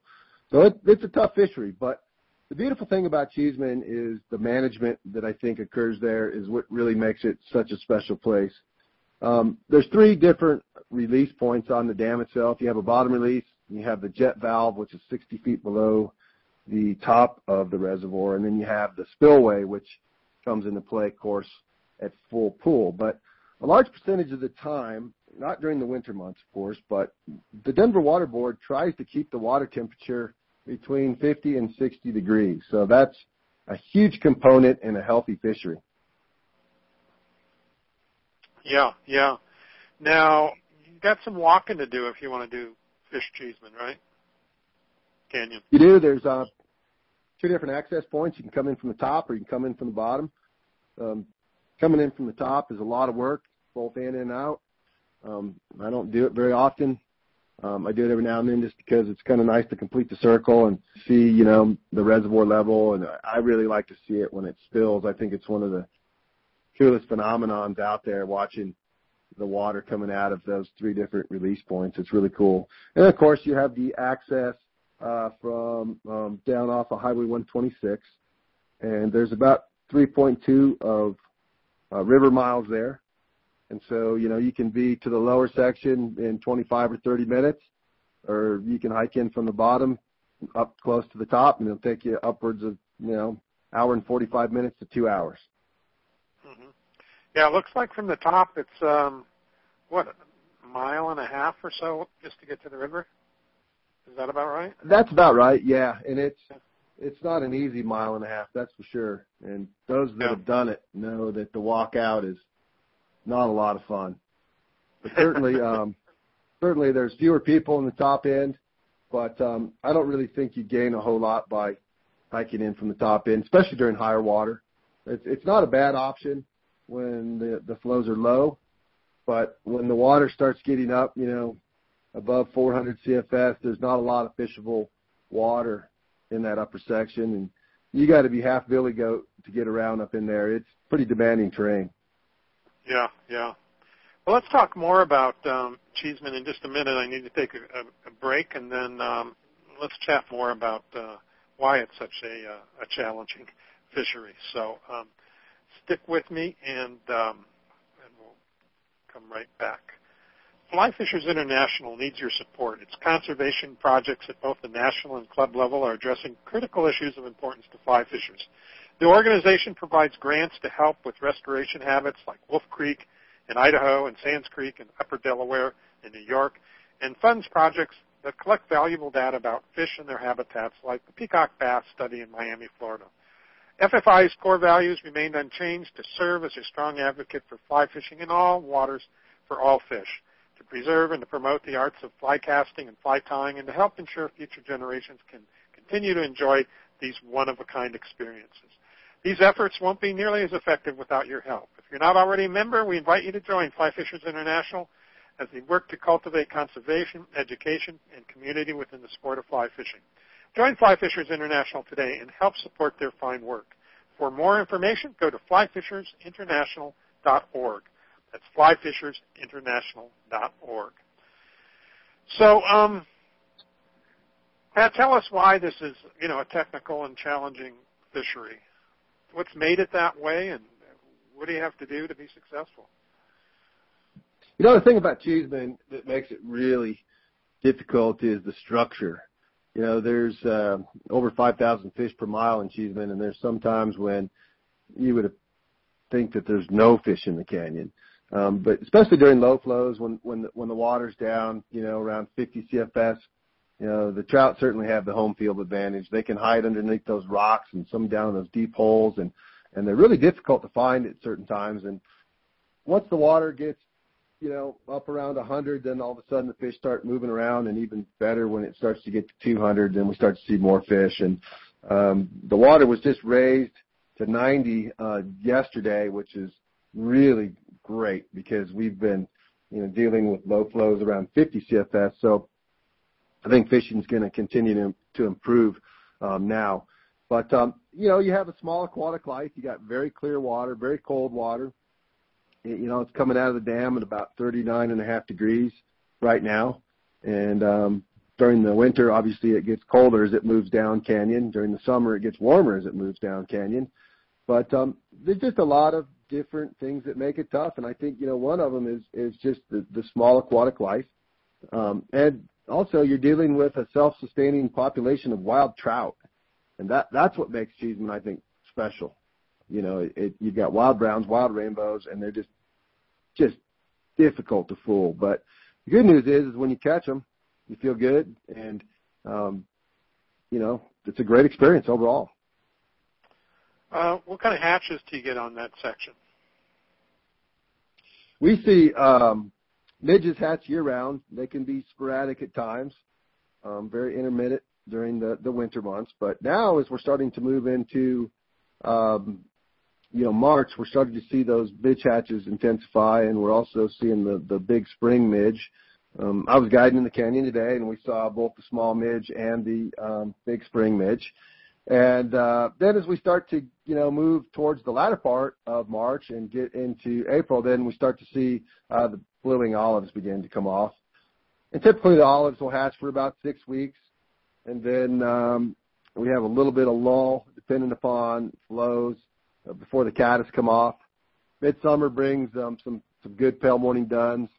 So it, it's a tough fishery, but the beautiful thing about Cheesman is the management that I think occurs there is what really makes it such a special place. Um, there's three different release points on the dam itself. You have a bottom release, you have the jet valve, which is 60 feet below the top of the reservoir, and then you have the spillway, which comes into play, of course, at full pool. But a large percentage of the time, not during the winter months, of course, but the Denver Water Board tries to keep the water temperature between 50 and 60 degrees. So that's a huge component in a healthy fishery. Yeah, yeah. Now, you've got some walking to do if you want to do Fish Cheesman, right? Canyon. You do. There's uh, two different access points. You can come in from the top or you can come in from the bottom. Um, coming in from the top is a lot of work, both in and out. Um, I don't do it very often. Um, I do it every now and then just because it's kind of nice to complete the circle and see, you know, the reservoir level. And I really like to see it when it spills. I think it's one of the coolest phenomenons out there watching the water coming out of those three different release points. It's really cool. And of course, you have the access uh, from um, down off of Highway 126, and there's about 3.2 of uh, river miles there. And so, you know, you can be to the lower section in 25 or 30 minutes, or you can hike in from the bottom up close to the top, and it'll take you upwards of, you know, hour and 45 minutes to two hours. Yeah, it looks like from the top it's um what a mile and a half or so just to get to the river. Is that about right? That's about right. Yeah, and it's it's not an easy mile and a half, that's for sure. And those that Yeah. have done it know that the walk out is not a lot of fun. But certainly, um, certainly there's fewer people in the top end, but um, I don't really think you gain a whole lot by hiking in from the top end, especially during higher water. It's it's not a bad option when the the flows are low, but when the water starts getting up, you know, above 400 CFS, there's not a lot of fishable water in that upper section, and you got to be half billy goat to get around up in there. It's pretty demanding terrain. Yeah, yeah. Well, let's talk more about um, Cheesman in just a minute. I need to take a, a, break, and then um, let's chat more about uh, why it's such a, uh, a challenging fishery. So um, stick with me, and um, and we'll come right back. Fly Fishers International needs your support. Its conservation projects at both the national and club level are addressing critical issues of importance to fly fishers. The organization provides grants to help with restoration habits like Wolf Creek in Idaho and Sands Creek in Upper Delaware in New York, and funds projects that collect valuable data about fish and their habitats like the peacock bass study in Miami, Florida. FFI's core values remained unchanged to serve as a strong advocate for fly fishing in all waters for all fish, to preserve and to promote the arts of fly casting and fly tying, and to help ensure future generations can continue to enjoy these one-of-a-kind experiences. These efforts won't be nearly as effective without your help. If you're not already a member, we invite you to join Fly Fishers International as they work to cultivate conservation, education, and community within the sport of fly fishing. Join Fly Fishers International today and help support their fine work. For more information, go to flyfishersinternational.org. That's flyfishersinternational.org. So, um, Pat, tell us why this is, you know, a technical and challenging fishery. What's made it that way, and what do you have to do to be successful? You know, the thing about Cheesman that makes it really difficult is the structure. You know, there's uh, over 5,000 fish per mile in Cheesman, and there's sometimes when you would think that there's no fish in the canyon. Um, but especially during low flows, when when the, when the water's down, you know, around 50 CFS, you know, the trout certainly have the home field advantage. They can hide underneath those rocks and some down in those deep holes, and and they're really difficult to find at certain times. And once the water gets you know, up around 100, then all of a sudden the fish start moving around, and even better when it starts to get to 200, then we start to see more fish. And um, the water was just raised to 90 uh, yesterday, which is really great because we've been, you know, dealing with low flows around 50 CFS. So I think fishing is going to continue to to improve um, now. But um, you know, you have a small aquatic life. You got very clear water, very cold water you know, it's coming out of the dam at about 39 and a half degrees right now. And um, during the winter, obviously, it gets colder as it moves down canyon. During the summer, it gets warmer as it moves down canyon. But um, there's just a lot of different things that make it tough, and I think you know one of them is is just the, the small aquatic life, um, and also you're dealing with a self-sustaining population of wild trout, and that that's what makes Cheesman I think special. You know, it, it, you've got wild browns, wild rainbows, and they're just just difficult to fool. But the good news is, is when you catch them, you feel good, and um, you know it's a great experience overall. Uh, what kind of hatches do you get on that section? We see um, midges hatch year round. They can be sporadic at times, um, very intermittent during the, the winter months. But now, as we're starting to move into um, you know, March, we're starting to see those midge hatches intensify, and we're also seeing the the big spring midge. Um, I was guiding in the canyon today, and we saw both the small midge and the um, big spring midge. And uh, then as we start to, you know, move towards the latter part of March and get into April, then we start to see uh, the blue wing olives begin to come off. And typically the olives will hatch for about six weeks, and then um, we have a little bit of lull depending upon flows before the caddis come off. Midsummer brings um, some some good pale morning duns,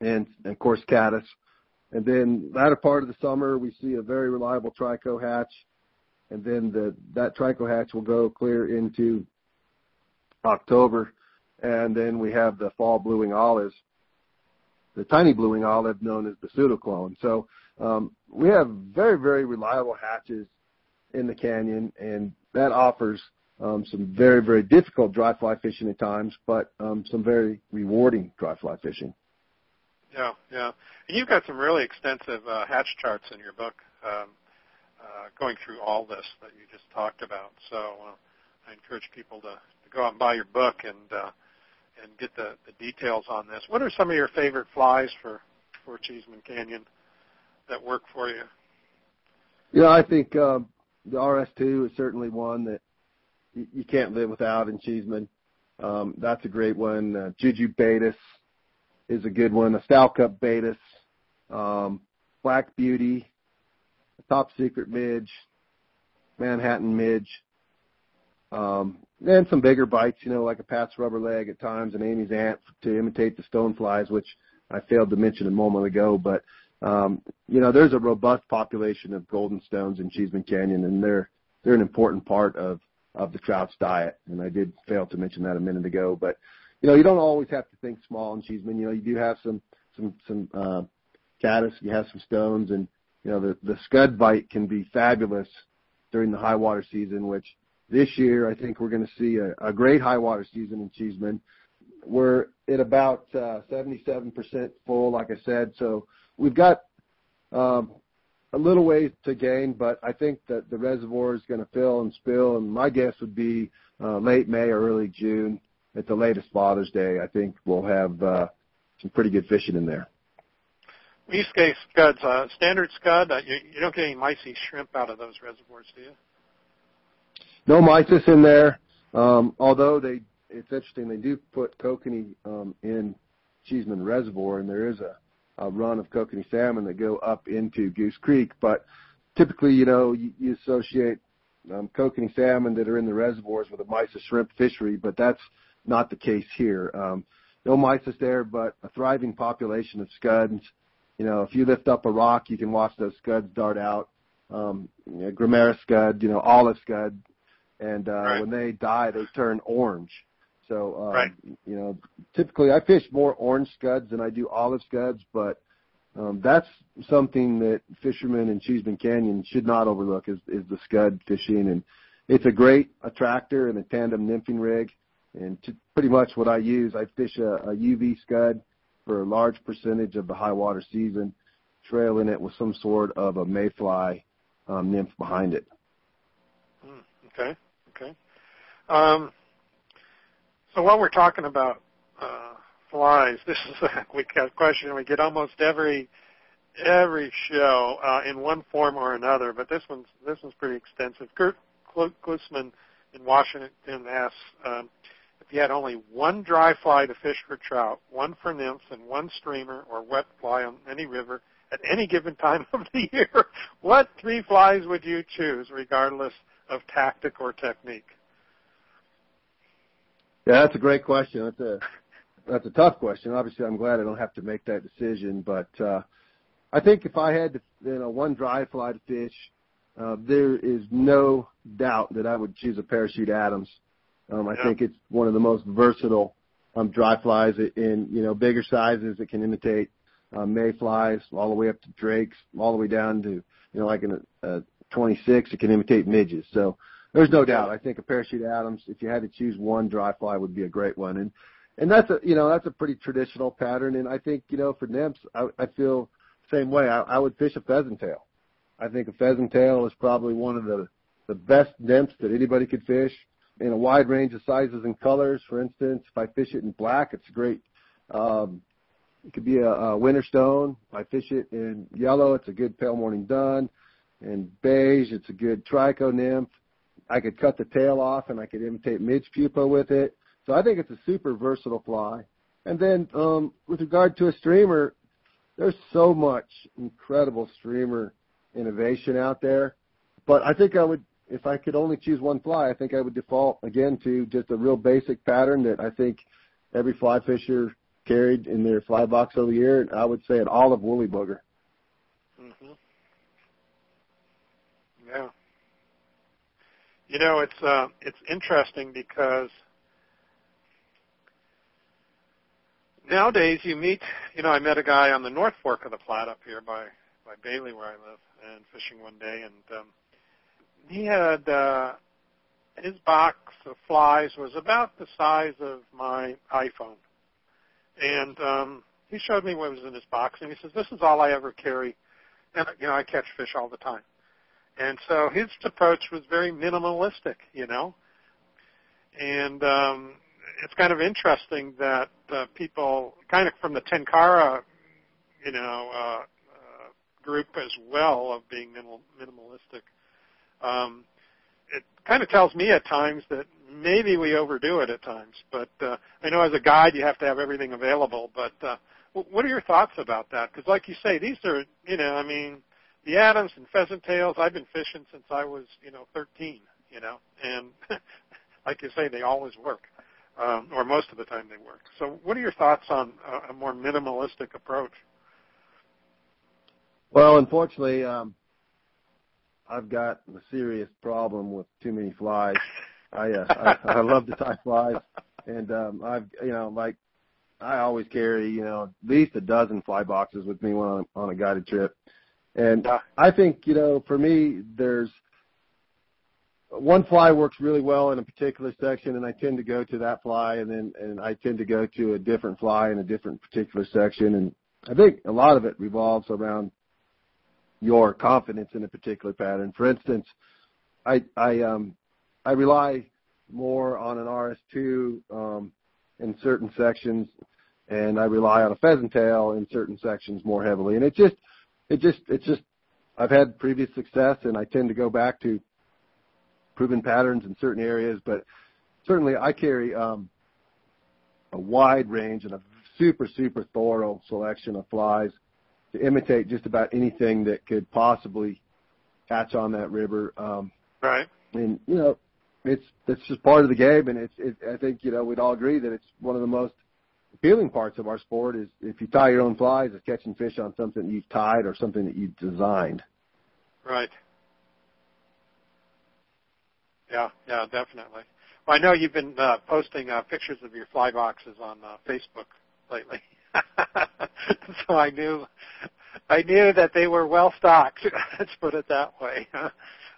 and, and of course caddis. And then latter part of the summer, we see a very reliable trico hatch, and then the that trico hatch will go clear into October, and then we have the fall blue wing olives, the tiny blue wing olive known as the Pseudocloeon. So um, we have very, very reliable hatches in the canyon, and that offers um, some very, very difficult dry fly fishing at times, but um, some very rewarding dry fly fishing. Yeah, yeah. And you've got some really extensive uh, hatch charts in your book um, uh, going through all this that you just talked about. So uh, I encourage people to, to go out and buy your book and uh, and get the, the details on this. What are some of your favorite flies for for Cheesman Canyon that work for you? Yeah, I think um, the RS2 is certainly one that you, can't live without in Cheesman. Um, that's a great one. Uh, Jujube is a good one. A Stalcup Baetis, um, Black Beauty, Top Secret Midge, Manhattan Midge, um, and some bigger bites, you know, like a Pat's Rubber Leg at times and Amy's Ant to imitate the stoneflies, which I failed to mention a moment ago. But um, you know, there's a robust population of golden stones in Cheesman Canyon, and they're they're an important part of of the trout's diet. And I did fail to mention that a minute ago. But you know, you don't always have to think small in Cheesman. You know, you do have some some some uh, caddis, you have some stones, and you know the the scud bite can be fabulous during the high water season, which this year I think we're going to see a, a great high water season in Cheesman. We're at about uh, 77% full, like I said, so we've got um, a little ways to gain, but I think that the reservoir is going to fill and spill, and my guess would be uh, late May or early June at the latest Father's Day. I think we'll have uh, some pretty good fishing in there. East Case scuds, uh, standard scud. Uh, you, you don't get any mysis shrimp out of those reservoirs, do you? No mysis in there. Um, although they, it's interesting, they do put kokanee um, in Cheesman Reservoir, and there is a a run of kokanee salmon that go up into Goose Creek. But typically, you know, you, you associate um, kokanee salmon that are in the reservoirs with a mysis shrimp fishery, but that's not the case here. Um, no mysis there, but a thriving population of scuds. You know, if you lift up a rock, you can watch those scuds dart out. Um, you know, Gammarus scud, you know, olive scud, and uh, right. when they die, they turn orange. So, um, right. you know, typically I fish more orange scuds than I do olive scuds, but um, that's something that fishermen in Cheesman Canyon should not overlook is, is the scud fishing, and it's a great attractor and a tandem nymphing rig. And to, pretty much what I use, I fish a, a UV scud for a large percentage of the high water season, trailing it with some sort of a mayfly um, nymph behind it. Mm, okay, okay. Um, so while we're talking about uh, flies, this is a we get a question we get almost every every show uh, in one form or another, but this one's this one's pretty extensive. Kurt Klusman in Washington asks um, if you had only one dry fly to fish for trout, one for nymphs, and one streamer or wet fly on any river at any given time of the year, what three flies would you choose, regardless of tactic or technique? Yeah, that's a great question. That's a that's a tough question. Obviously, I'm glad I don't have to make that decision, but uh, I think if I had to, you know, one dry fly to fish, uh, there is no doubt that I would choose a parachute Adams. Um, I yeah. think it's one of the most versatile um, dry flies in you know bigger sizes that can imitate uh, mayflies all the way up to drakes, all the way down to you know like in a, a 26, it can imitate midges. So there's no doubt. I think a parachute Adams, if you had to choose one dry fly, would be a great one. And and that's a you know that's a pretty traditional pattern. And I think you know for nymphs, I, I feel the same way. I, I would fish a pheasant tail. I think a pheasant tail is probably one of the the best nymphs that anybody could fish in a wide range of sizes and colors. For instance, if I fish it in black, it's great. Um, it could be a, a winter stone. If I fish it in yellow, it's a good pale morning dun. In beige, it's a good trico nymph. I could cut the tail off and I could imitate midge pupa with it. So I think it's a super versatile fly. And then um, with regard to a streamer, there's so much incredible streamer innovation out there. But I think I would, if I could only choose one fly, I think I would default again to just a real basic pattern that I think every fly fisher carried in their fly box over the year. I would say an olive woolly bugger. Mm-hmm. Yeah. You know, it's uh, it's interesting because nowadays you meet. You know, I met a guy on the North Fork of the Platte up here by by Bailey where I live and fishing one day, and um, he had uh, his box of flies was about the size of my iPhone, and um, he showed me what was in his box, and he says, "This is all I ever carry, and you know I catch fish all the time." And so his approach was very minimalistic, you know, and um, it's kind of interesting that uh, people, kind of from the Tenkara, you know, uh, uh, group as well of being minimal, minimalistic. Um, it kind of tells me at times that maybe we overdo it at times. But uh, I know as a guide you have to have everything available. But uh, what are your thoughts about that? Because like you say, these are, you know, I mean, the Adams and pheasant tails. I've been fishing since I was, you know, 13. You know, and like you say, they always work, um, or most of the time they work. So, what are your thoughts on a, a more minimalistic approach? Well, unfortunately, um, I've got a serious problem with too many flies. I uh, I, I love to tie flies, and um, I've you know like I always carry you know at least a dozen fly boxes with me when I'm on a guided trip, and I think you know for me there's one fly works really well in a particular section, and I tend to go to that fly, and then and I tend to go to a different fly in a different particular section, and I think a lot of it revolves around your confidence in a particular pattern. For instance, I I um I rely more on an RS2 um, in certain sections, and I rely on a pheasant tail in certain sections more heavily. And it just it just it's just I've had previous success, and I tend to go back to proven patterns in certain areas. But certainly, I carry um, a wide range and a super super thorough selection of flies to imitate just about anything that could possibly catch on that river. Um, right. And you know, it's it's just part of the game, and it's it, I think you know we'd all agree that it's one of the most appealing parts of our sport is if you tie your own flies, is catching fish on something you've tied or something that you've designed. Right. Yeah, yeah, definitely. Well, I know you've been uh, posting uh, pictures of your fly boxes on uh, Facebook lately. so I knew I knew that they were well stocked. Let's put it that way.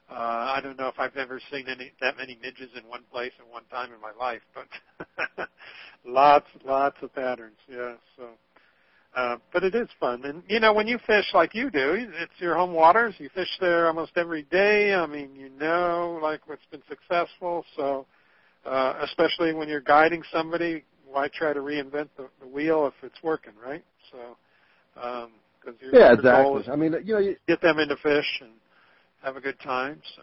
Uh, I don't know if I've ever seen any that many midges in one place at one time in my life, but lots, lots of patterns. Yeah. So, uh, but it is fun, and you know when you fish like you do, it's your home waters. You fish there almost every day. I mean, you know, like what's been successful. So, uh, especially when you're guiding somebody, why try to reinvent the, the wheel if it's working, right? So, um, because your, yeah, your exactly. goal is I mean, you know, you, get them into fish and have a good time. So,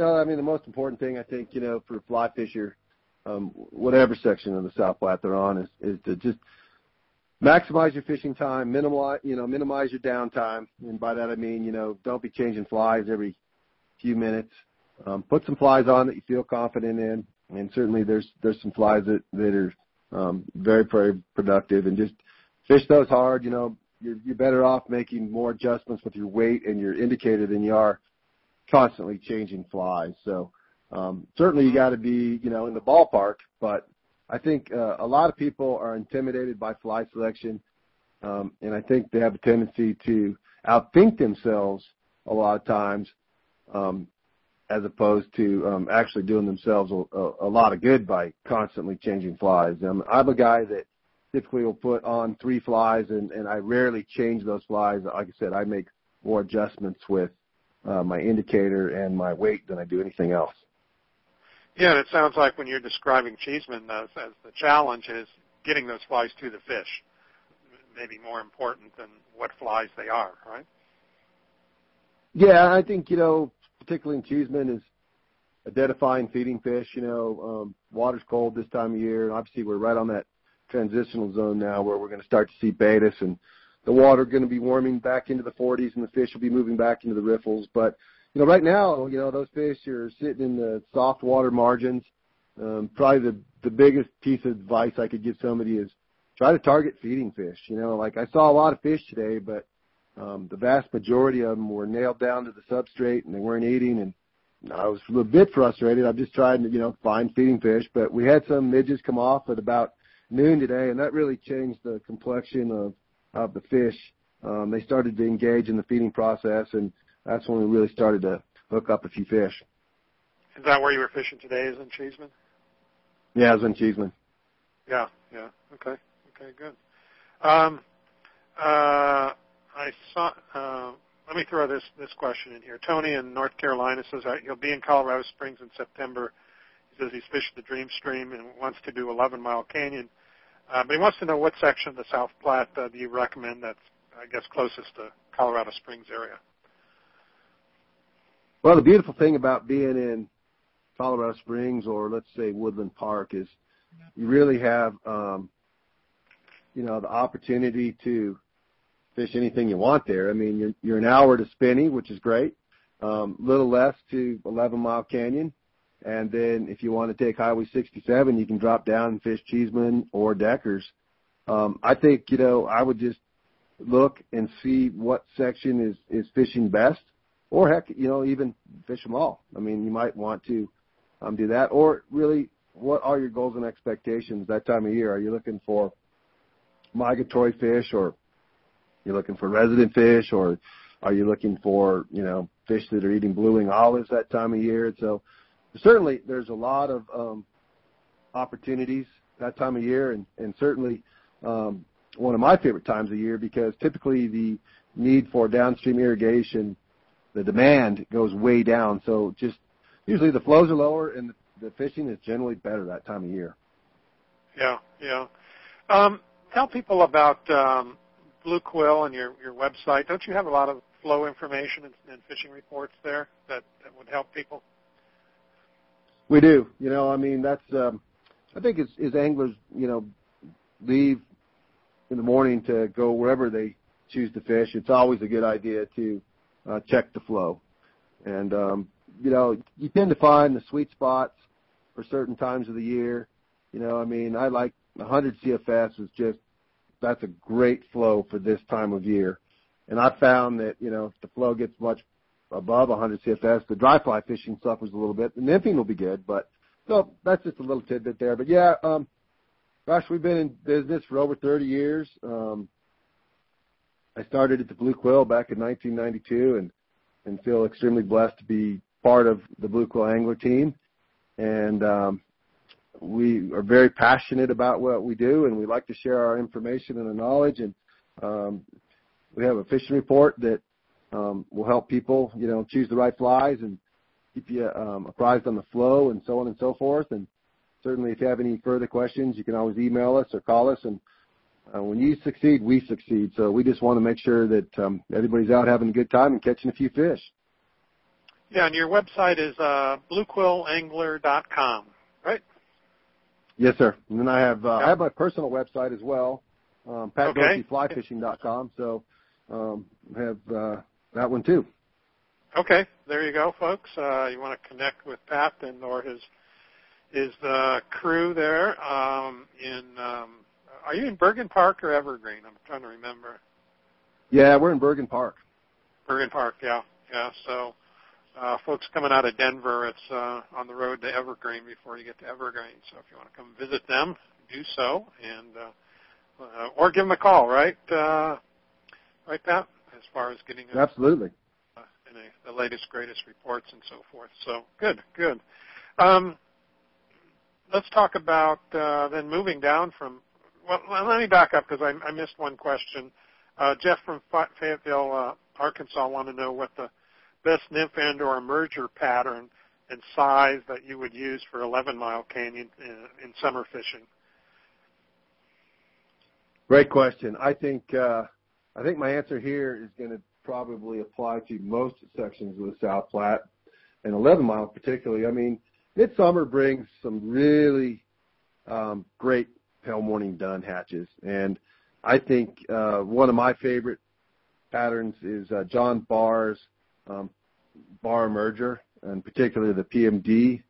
know, I mean, the most important thing I think, you know, for fly fisher, um, whatever section of the South Platte they're on, is is to just maximize your fishing time, minimize, you know, minimize your downtime, and by that I mean, you know, don't be changing flies every few minutes. Um, put some flies on that you feel confident in, and certainly there's there's some flies that that are um, very very productive, and just fish those hard. You know, you're you're better off making more adjustments with your weight and your indicator than you are constantly changing flies. So um, certainly you got to be you know in the ballpark, but I think uh, a lot of people are intimidated by fly selection, um, and I think they have a tendency to outthink themselves a lot of times. Um, as opposed to um, actually doing themselves a, a, a lot of good by constantly changing flies. Um, I'm a guy that typically will put on three flies, and, and I rarely change those flies. Like I said, I make more adjustments with uh, my indicator and my weight than I do anything else. Yeah, and it sounds like when you're describing Cheesman as, as the challenge is getting those flies to the fish, maybe more important than what flies they are, right? Yeah, I think you know particularly in Cheesman, is identifying feeding fish. You know, um, water's cold this time of year, and obviously we're right on that transitional zone now where we're going to start to see Baetis and the water going to be warming back into the 40s and the fish will be moving back into the riffles. But you know, right now, you know, those fish are sitting in the soft water margins. Um, probably the the biggest piece of advice I could give somebody is try to target feeding fish. You know, like I saw a lot of fish today, but um, the vast majority of them were nailed down to the substrate and they weren't eating. And I was a bit frustrated. I'm just trying to, you know, find feeding fish. But we had some midges come off at about noon today, and that really changed the complexion of of the fish um, they started to engage in the feeding process, and that's when we really started to hook up a few fish. Is that where you were fishing today? Is in Cheesman? Yeah, it was in Cheesman. Yeah, yeah. Okay, okay, good. Um, uh, I saw. Uh, let me throw this this question in here. Tony in North Carolina says he'll be in Colorado Springs in September. He says he's fished the Dream Stream and wants to do 11 Mile Canyon. Uh, but he wants to know what section of the South Platte uh, do you recommend that's, I guess, closest to Colorado Springs area? Well, the beautiful thing about being in Colorado Springs or let's say Woodland Park is you really have, um, you know, the opportunity to fish anything you want there. I mean, you're, you're an hour to Spinney, which is great. Um, little less to 11 Mile Canyon. And then if you want to take Highway 67, you can drop down and fish Cheesman or Deckers. Um, I think, you know, I would just look and see what section is, is fishing best or heck, you know, even fish them all. I mean, you might want to um, do that or really what are your goals and expectations that time of year? Are you looking for migratory fish or you're looking for resident fish or are you looking for, you know, fish that are eating blue wing olives that time of year? So certainly there's a lot of um, opportunities that time of year, and, and certainly um, one of my favorite times of year because typically the need for downstream irrigation, the demand goes way down. So just usually the flows are lower and the, fishing is generally better that time of year. Yeah, yeah. Um, tell people about um, Blue Quill and your your website. Don't you have a lot of flow information and, and fishing reports there that, that would help people? We do. You know, I mean, that's. Um, I think as, as anglers, you know, leave in the morning to go wherever they choose to fish. It's always a good idea to uh, check the flow, and um, you know, you tend to find the sweet spots for certain times of the year. You know, I mean, I like 100 CFS is just that's a great flow for this time of year. And I found that, you know, the flow gets much above 100 CFS. The dry fly fishing suffers a little bit. The nymphing will be good, but so that's just a little tidbit there. But yeah, um, gosh, we've been in business for over 30 years. Um, I started at the Blue Quill back in 1992, and and feel extremely blessed to be part of the Blue Quill Angler team. And um, we are very passionate about what we do, and we like to share our information and our knowledge. And um, we have a fishing report that um, will help people, you know, choose the right flies and keep you um, apprised on the flow and so on and so forth. And certainly, if you have any further questions, you can always email us or call us. And uh, when you succeed, we succeed. So we just want to make sure that um, everybody's out having a good time and catching a few fish. Yeah, and your website is uh, bluequillangler.com, right? Yes, sir. And then I have uh, I have my personal website as well, um, patdorseyflyfishing.com. So um, have uh, that one too. Okay, there you go, folks. Uh, you want to connect with Pat and or his his uh, crew there um, in. Um, are you in Bergen Park or Evergreen? I'm trying to remember. Yeah, we're in Bergen Park. Bergen Park, yeah, yeah. So, uh, folks coming out of Denver, it's uh, on the road to Evergreen before you get to Evergreen. So, if you want to come visit them, do so, and uh, uh, or give them a call. Right, uh, right, Pat? As far as getting a, absolutely uh, a, the latest, greatest reports and so forth. So good, good. Um, let's talk about uh, then moving down from. Well, let me back up because I, I missed one question. Uh, Jeff from Fayetteville, uh, Arkansas, want to know what the best nymph and or emerger pattern and size that you would use for 11 Mile Canyon in, in summer fishing. Great question. I think uh, I think my answer here is going to probably apply to most sections of the South Platte and 11 Mile particularly. I mean, midsummer brings some really um, great pale morning dun hatches, and I think uh, one of my favorite patterns is uh, John Barr's um, Barr emerger, and particularly the PMD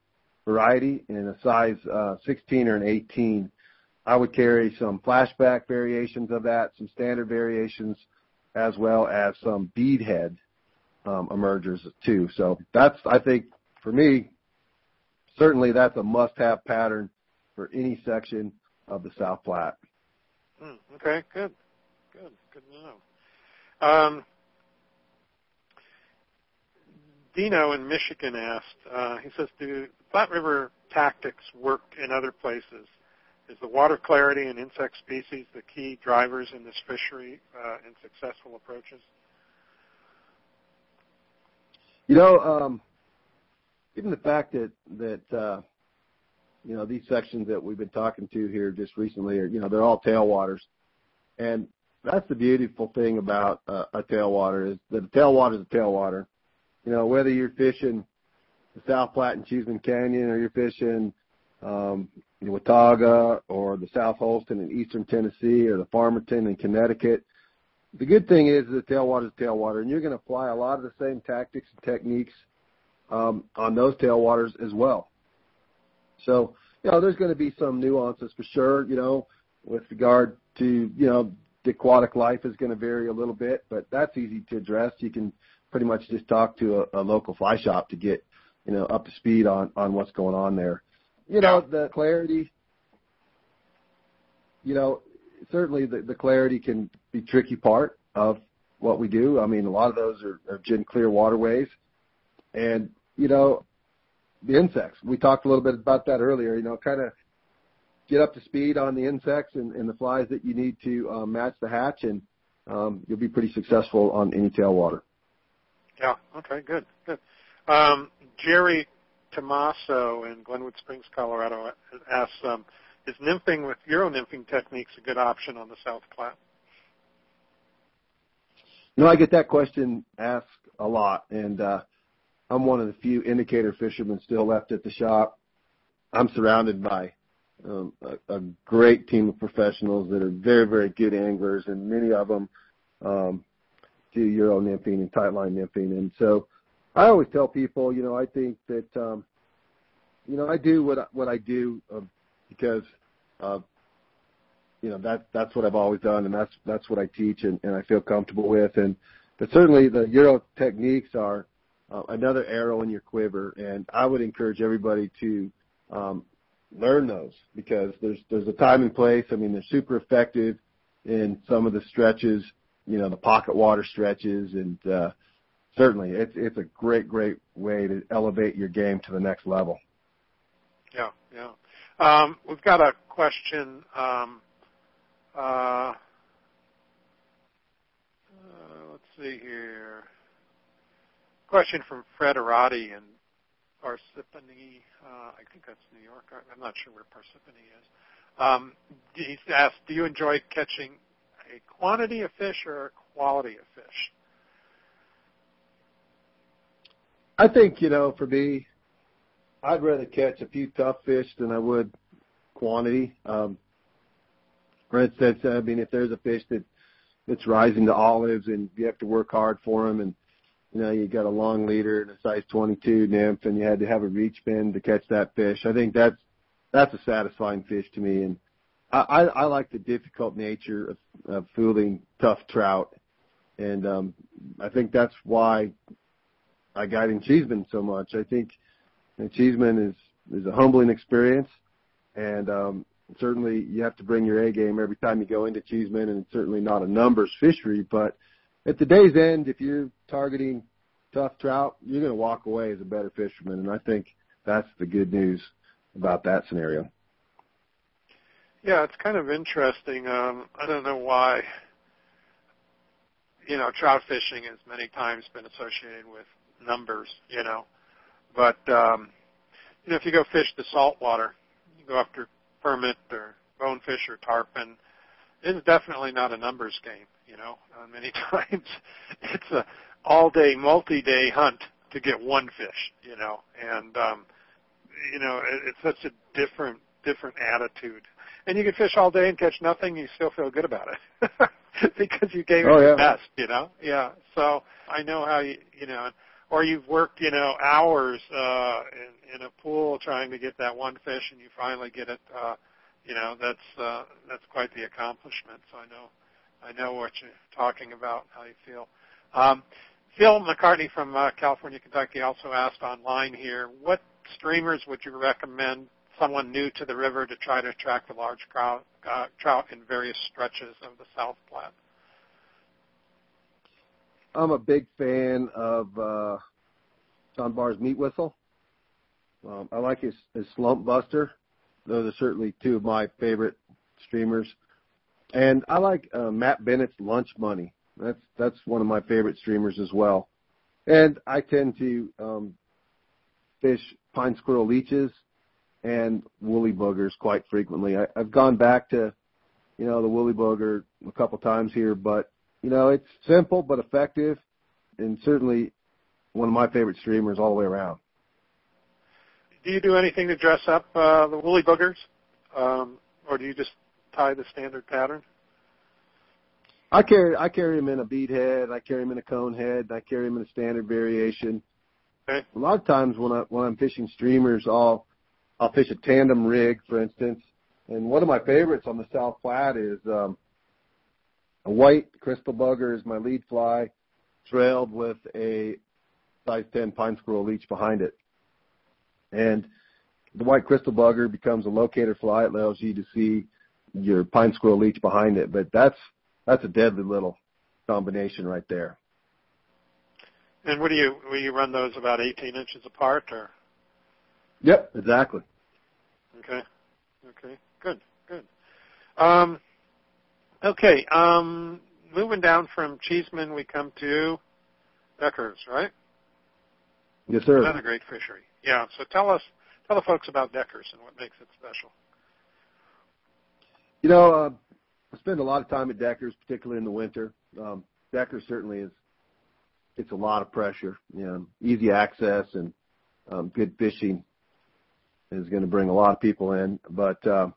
variety in a size uh, 16 or an 18. I would carry some flashback variations of that, some standard variations, as well as some beadhead um, emergers too. So that's, I think, for me, certainly that's a must-have pattern for any section of the South Platte. Hmm, okay, good, good, good to know. Um, Dino in Michigan asked, uh, he says, do Platte River tactics work in other places? Is the water clarity and insect species the key drivers in this fishery uh, in successful approaches? You know, um, given the fact that that uh, you know these sections that we've been talking to here just recently are you know they're all tailwaters, and that's the beautiful thing about uh, a tailwater is that a tailwater is a tailwater. You know whether you're fishing the South Platte and Cheesman Canyon or you're fishing um, Watauga or the South Holston in eastern Tennessee or the Farmington in Connecticut. The good thing is the tailwater is tailwater, and you're going to apply a lot of the same tactics and techniques um, on those tailwaters as well. So, you know, there's going to be some nuances for sure, you know, with regard to, you know, the aquatic life is going to vary a little bit, but that's easy to address. You can pretty much just talk to a, a local fly shop to get, you know, up to speed on, on what's going on there. You know, the clarity, you know, certainly the, the clarity can be tricky part of what we do. I mean, a lot of those are, are gin clear waterways. And, you know, the insects, we talked a little bit about that earlier, you know, kind of get up to speed on the insects and, and the flies that you need to uh, match the hatch and um, you'll be pretty successful on any tailwater. Yeah. Okay. Good. Good. Um, Jerry Tomaso in Glenwood Springs, Colorado, asks, um, "Is nymphing with Euro nymphing techniques a good option on the South Platte?" Know, I get that question asked a lot, and uh, I'm one of the few indicator fishermen still left at the shop. I'm surrounded by um, a, a great team of professionals that are very, very good anglers, and many of them um, do Euro nymphing and tightline nymphing. And so I always tell people, you know, I think that, um, you know, I do what what I do uh, because, uh, you know, that that's what I've always done, and that's that's what I teach, and, and I feel comfortable with. And but certainly the Euro techniques are uh, another arrow in your quiver, and I would encourage everybody to um, learn those because there's there's a time and place. I mean, they're super effective in some of the stretches, you know, the pocket water stretches, and uh, certainly it's it's a great great way to elevate your game to the next level. Yeah, yeah. Um, we've got a question. Um, uh, uh, let's see here. Question from Fred Arati in Parsippany. Uh, I think that's New York. I'm not sure where Parsippany is. Um, he's asked, do you enjoy catching a quantity of fish or a quality of fish? I think, you know, for me, I'd rather catch a few tough fish than I would quantity. Um, for instance, I mean, if there's a fish that that's rising to olives and you have to work hard for them, and you know you got a long leader and a size 22 nymph, and you had to have a reach mend to catch that fish. I think that's that's a satisfying fish to me, and I, I, I like the difficult nature of, of fooling tough trout, and um, I think that's why I got in Cheesman so much. I think you know, Cheesman is is a humbling experience, and um, certainly you have to bring your A game every time you go into Cheesman, and it's certainly not a numbers fishery. But at the day's end, if you're targeting tough trout, you're going to walk away as a better fisherman, and I think that's the good news about that scenario. Yeah, it's kind of interesting. Um, I don't know why. You know, trout fishing has many times been associated with numbers, you know. But um, you know, if you go fish the saltwater, you go after permit or bonefish or tarpon, it's definitely not a numbers game. You know, uh, many times it's a all-day, multi-day hunt to get one fish. You know, and um, you know it, it's such a different different attitude. And you can fish all day and catch nothing, you still feel good about it because you gave it oh, your yeah. best. You know, yeah. So I know how you you know or you've worked, you know, hours uh, in, in a pool trying to get that one fish, and you finally get it. Uh, you know, that's uh, that's quite the accomplishment. So I know, I know what you're talking about, how you feel. Um, Phil McCartney from uh, California, Kentucky also asked online here, what streamers would you recommend someone new to the river to try to attract a large uh, trout in various stretches of the South Platte? I'm a big fan of uh, John Barr's Meat Whistle. Um, I like his, his Slump Buster. Those are certainly two of my favorite streamers. And I like uh, Matt Bennett's Lunch Money. That's that's one of my favorite streamers as well. And I tend to um, fish pine squirrel leeches and woolly buggers quite frequently. I, I've gone back to, you know, the woolly bugger a couple times here, but you know, it's simple but effective, and certainly one of my favorite streamers all the way around. Do you do anything to dress up uh, the woolly buggers, um, or do you just tie the standard pattern? I carry I carry them in a bead head. I carry them in a cone head. I carry them in a standard variation. Okay. A lot of times when I when I'm fishing streamers, I'll I'll fish a tandem rig, for instance. And one of my favorites on the South Platte is um, a white crystal bugger is my lead fly, trailed with a size 10 pine squirrel leech behind it. And the white crystal bugger becomes a locator fly. It allows you to see your pine squirrel leech behind it. But that's that's a deadly little combination right there. And what do you will you run those about 18 inches apart or? Yep, exactly. Okay. Okay. Good. Good. Um, okay. Um, moving down from Cheesman, we come to Deckers, right? Yes, sir. Another great fishery. Yeah. So tell us, tell the folks about Deckers and what makes it special. You know, uh, I spend a lot of time at Deckers, particularly in the winter. Um, Deckers certainly is. It's a lot of pressure. You know, easy access and um, good fishing is going to bring a lot of people in. But uh,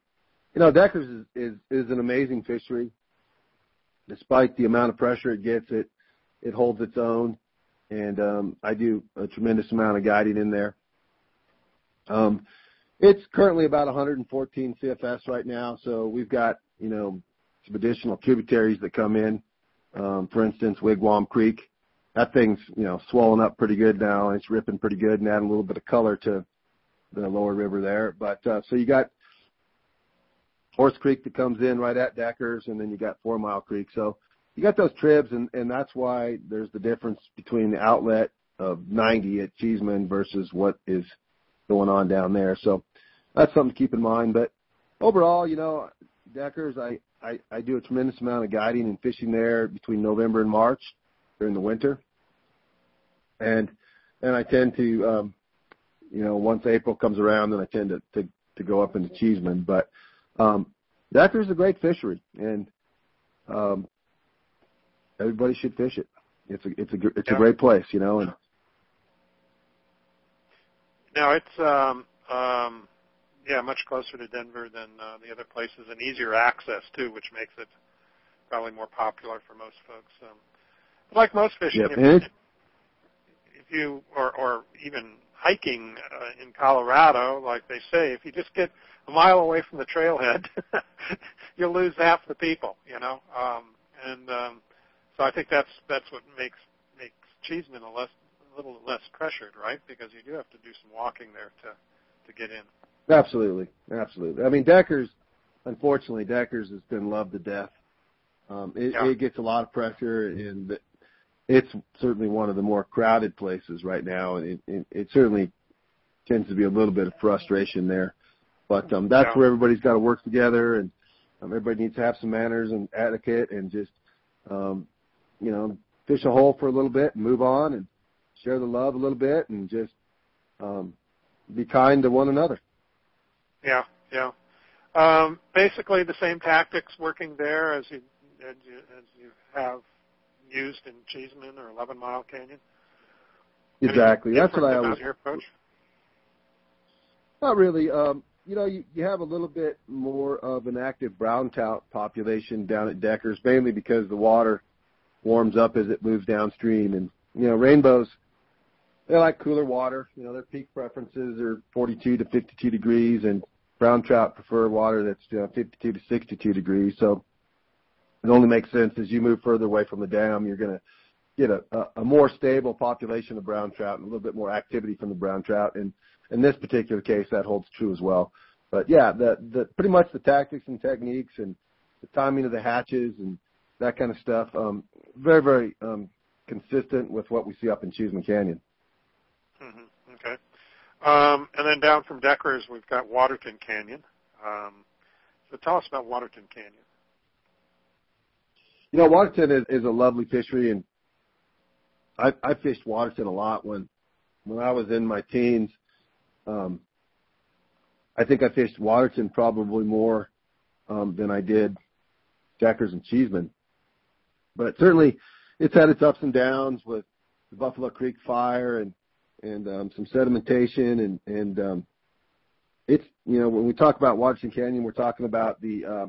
you know, Deckers is, is is an amazing fishery. Despite the amount of pressure it gets, it it holds its own, and um, I do a tremendous amount of guiding in there. Um, it's currently about 114 CFS right now, so we've got you know some additional tributaries that come in. Um, for instance, Wigwam Creek, that thing's you know swollen up pretty good now, it's ripping pretty good and adding a little bit of color to the lower river there. But uh, so you got Horse Creek that comes in right at Deckers, and then you got Four Mile Creek. So you got those tribs, and and that's why there's the difference between the outlet of 90 at Cheesman versus what is going on down there. So that's something to keep in mind. But overall, you know, Deckers, I I, I do a tremendous amount of guiding and fishing there between November and March during the winter, and and I tend to, um, you know, once April comes around, then I tend to to, to go up into Cheesman. But um, is a great fishery, and um, everybody should fish it. It's a it's a it's yeah. a great place, you know. And now it's um, um, yeah, much closer to Denver than uh, the other places, and easier access too, which makes it probably more popular for most folks. Um, like most fishing, Yep. if, if you or or even hiking uh, in Colorado, like they say, if you just get a mile away from the trailhead, you'll lose half the people. You know, um, and um, so I think that's that's what makes makes Cheesman a less a little less pressured, right? Because you do have to do some walking there to to get in. Absolutely, absolutely. I mean, Deckers, unfortunately, Deckers has been loved to death. Um, it, Yeah. it gets a lot of pressure, and it's certainly one of the more crowded places right now, and it, it, it certainly tends to be a little bit of frustration there. But um, that's Yeah. where everybody's got to work together, and um, everybody needs to have some manners and etiquette, and just um, you know fish a hole for a little bit and move on, and share the love a little bit, and just um, be kind to one another. Yeah, yeah. Um, basically, the same tactics working there as you as you, as you have used in Cheesman or Eleven Mile Canyon. Exactly. That's what I always. your approach. Not really. Um, you know, you, you have a little bit more of an active brown trout population down at Deckers, mainly because the water warms up as it moves downstream, and you know, rainbows. They like cooler water. You know, their peak preferences are 42 to 52 degrees, and brown trout prefer water that's you know, 52 to 62 degrees. So it only makes sense as you move further away from the dam, you're going to get a, a, more stable population of brown trout and a little bit more activity from the brown trout. And in this particular case, that holds true as well. But yeah, the, the pretty much the tactics and techniques and the timing of the hatches and that kind of stuff, um, very very um, consistent with what we see up in Cheesman Canyon. Mm-hmm. Okay. Um, and then down from Deckers, we've got Waterton Canyon. Um, so tell us about Waterton Canyon. You know, Waterton is, is a lovely fishery, and I, I fished Waterton a lot when when I was in my teens. Um, I think I fished Waterton probably more um, than I did Deckers and Cheesman, But certainly, it's had its ups and downs with the Buffalo Creek fire and and um, some sedimentation and and um, it's you know when we talk about Waterton Canyon, we're talking about the uh,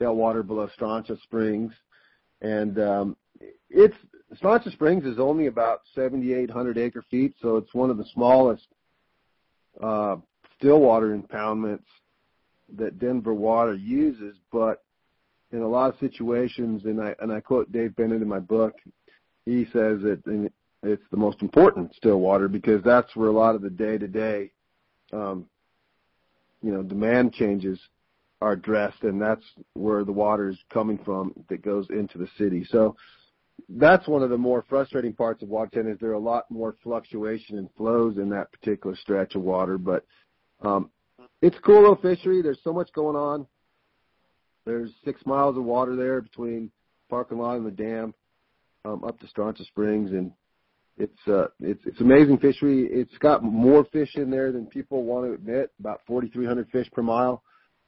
tailwater below Strontia Springs, and um, it's Strontia Springs is only about 7,800 acre feet, so it's one of the smallest uh, still water impoundments that Denver Water uses. But in a lot of situations, and I and I quote Dave Bennett in my book, he says that it's the most important still water because that's where a lot of the day to day, you know, demand changes are addressed, and that's where the water is coming from that goes into the city. So that's one of the more frustrating parts of Waterton is there are a lot more fluctuation and flows in that particular stretch of water, but um, it's a cool little fishery. There's so much going on. There's six miles of water there between parking lot and the dam um, up to Strontia Springs, and it's uh, it's it's amazing fishery. It's got more fish in there than people want to admit. About 4,300 fish per mile.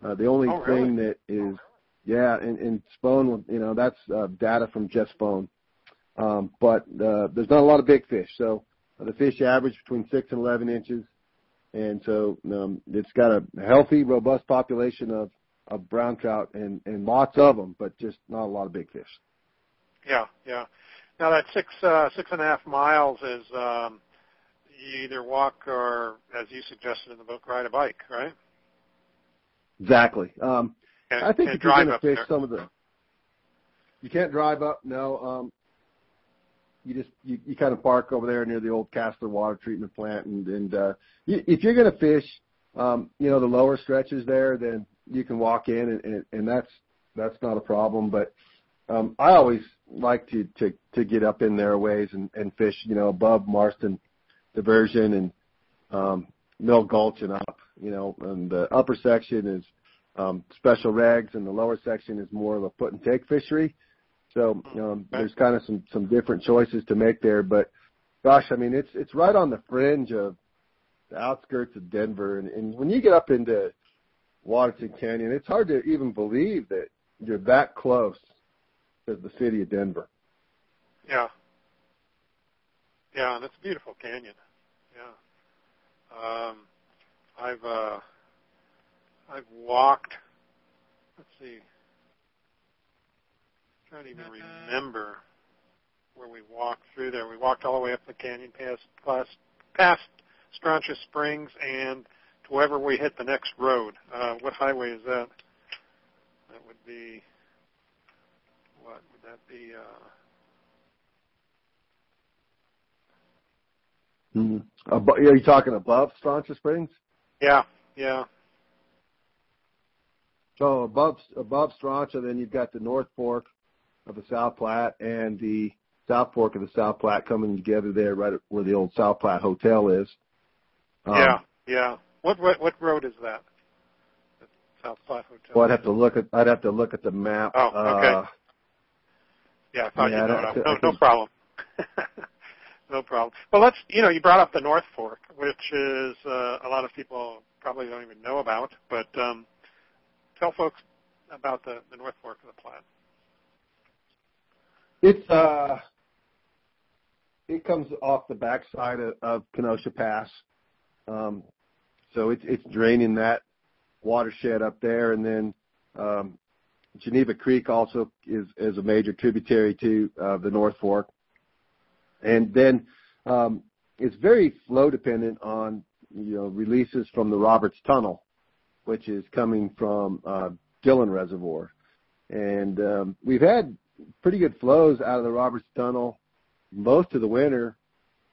Uh, the only oh, really? thing that is, yeah, and, and Spohn, you know, that's uh, data from Jeff Spohn. Um, but uh, there's not a lot of big fish, so uh, the fish average between six and 11 inches, and so um, it's got a healthy, robust population of of brown trout and and lots of them, but just not a lot of big fish. Yeah, yeah. Now that six uh, six and a half miles is um, you either walk or, as you suggested in the book, ride a bike, right? Exactly. Um, and, I think if you're going to there. fish some of the, you can't drive up. No, um, you just you, you kind of park over there near the old Kassler water treatment plant, and and uh, you, if you're going to fish, um, you know the lower stretches there, then you can walk in, and, and, and that's that's not a problem. But um, I always like to to to get up in there a ways and, and fish, you know, above Marston Diversion and um, Mill Gulch and up. You know, and the upper section is um, special regs, and the lower section is more of a put and take fishery. So um, there's kind of some some different choices to make there, but gosh, I mean it's it's right on the fringe of the outskirts of Denver, and, and when you get up into Waterton Canyon, it's hard to even believe that you're that close to the city of Denver. Yeah. Yeah, and it's a beautiful canyon. Yeah. Um, I've uh, I've walked. Let's see I trying to even remember where we walked through there. We walked all the way up the canyon past past, past Strontia Springs and to wherever we hit the next road. Uh, what highway is that? That would be what would that be? Uh, mm-hmm. Abo- are you talking above Strontia Springs? Yeah, yeah. So above above Strontia, then you've got the North Fork, of the South Platte and the South Fork of the South Platte coming together there, right where the old South Platte Hotel is. Um, yeah, yeah. What, what what road is that? The South Platte Hotel. Well, I'd have to look at I'd have to look at the map. Oh, okay. Uh, yeah, I thought yeah, you know. No, no problem. no problem. Well, let's you know you brought up the North Fork, which is uh, a lot of people probably don't even know about, but um, tell folks about the, the North Fork of the Platte. It's uh, it comes off the backside of, of Kenosha Pass, um, so it's it's draining that watershed up there, and then um, Geneva Creek also is is a major tributary to uh, the North Fork, and then um, it's very flow dependent on you know releases from the Roberts Tunnel, which is coming from uh, Dillon Reservoir, and um, we've had pretty good flows out of the Roberts Tunnel most of the winter,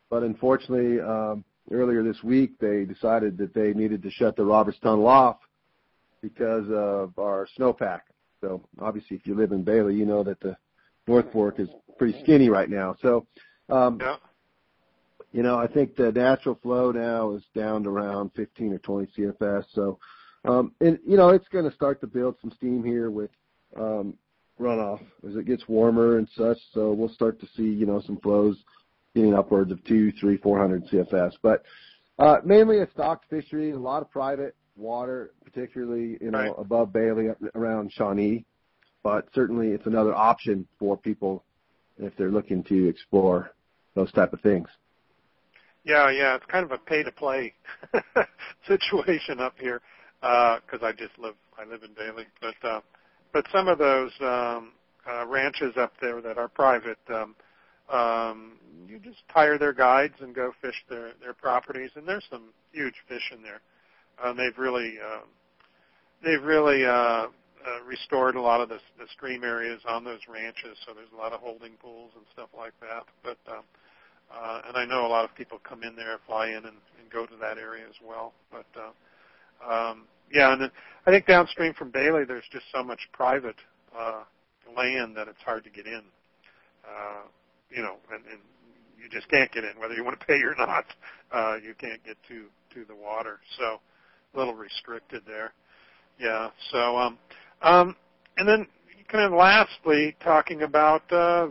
but unfortunately, um, earlier this week they decided that they needed to shut the Roberts Tunnel off because of our snowpack. So obviously, if you live in Bailey, you know that the North Fork is pretty skinny right now. So Um, Yeah. you know, I think the natural flow now is down to around 15 or 20 CFS. So, um, and you know, it's going to start to build some steam here with um, runoff as it gets warmer and such. So we'll start to see, you know, some flows getting upwards of two, three, four hundred CFS. But uh, mainly a stocked fishery, a lot of private water, particularly you know Right. above Bailey around Shawnee. But certainly, it's another option for people if they're looking to explore those type of things. Yeah, yeah, it's kind of a pay to play situation up here because I just live I live in Bailey, but uh, but some of those um, uh, ranches up there that are private, um, um, you just hire their guides and go fish their their properties, and there's some huge fish in there. Uh, they've really uh, they've really uh, uh, restored a lot of the, the stream areas on those ranches, so there's a lot of holding pools and stuff like that. But um, uh, and I know a lot of people come in there, fly in, and, and go to that area as well. But uh, um, yeah, and then I think downstream from Bailey, there's just so much private uh, land that it's hard to get in. Uh, you know, and, and you just can't get in, whether you want to pay or not. Uh, you can't get to to the water, so a little restricted there. Yeah. So, um, um, and then kind of lastly, talking about uh,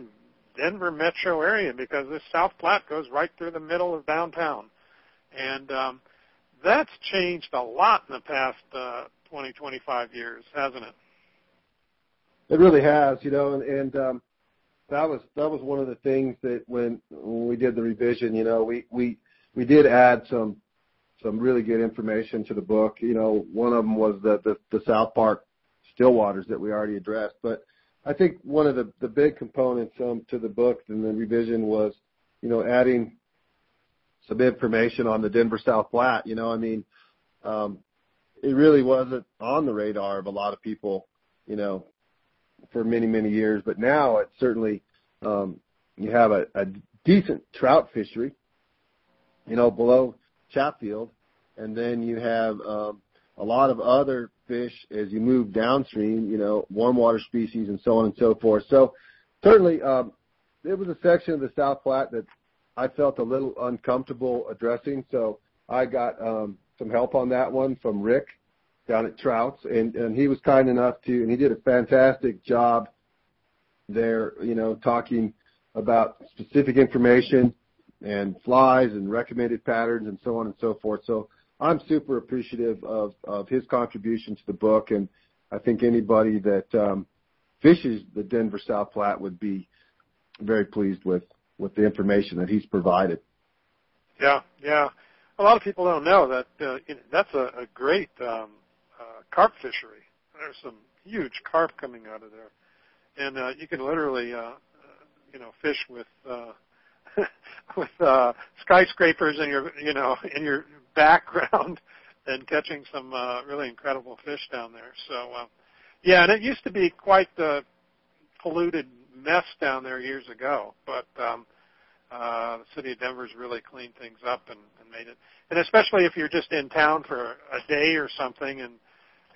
Denver metro area because this South Platte goes right through the middle of downtown, and um, that's changed a lot in the past uh, 20, 25 years, hasn't it? It really has, you know, and, and um, that was that was one of the things that when when we did the revision, you know, we we we did add some some really good information to the book. You know, one of them was the the, the South Park still waters that we already addressed, but I think one of the the big components um, to the book and the revision was, you know, adding some information on the Denver South Platte. You know, I mean, um, it really wasn't on the radar of a lot of people, you know, for many many years, but now it's certainly um, you have a, a decent trout fishery, you know, below Chatfield, and then you have um, a lot of other fish as you move downstream, you know, warm water species and so on and so forth. So certainly, um, it was a section of the South Platte that I felt a little uncomfortable addressing. So I got um, some help on that one from Rick down at Trouts, and, and he was kind enough to, and he did a fantastic job there, you know, talking about specific information and flies and recommended patterns and so on and so forth. So I'm super appreciative of, of his contribution to the book, and I think anybody that um, fishes the Denver South Platte would be very pleased with, with the information that he's provided. Yeah, yeah. A lot of people don't know that uh, that's a, great um, uh, carp fishery. There's some huge carp coming out of there, and uh, you can literally, you know, fish with with skyscrapers and your you know, in your, background, and catching some uh, really incredible fish down there. So, uh, yeah, and it used to be quite the polluted mess down there years ago, but um, uh, the city of Denver's really cleaned things up and, and made it. And especially if you're just in town for a day or something, and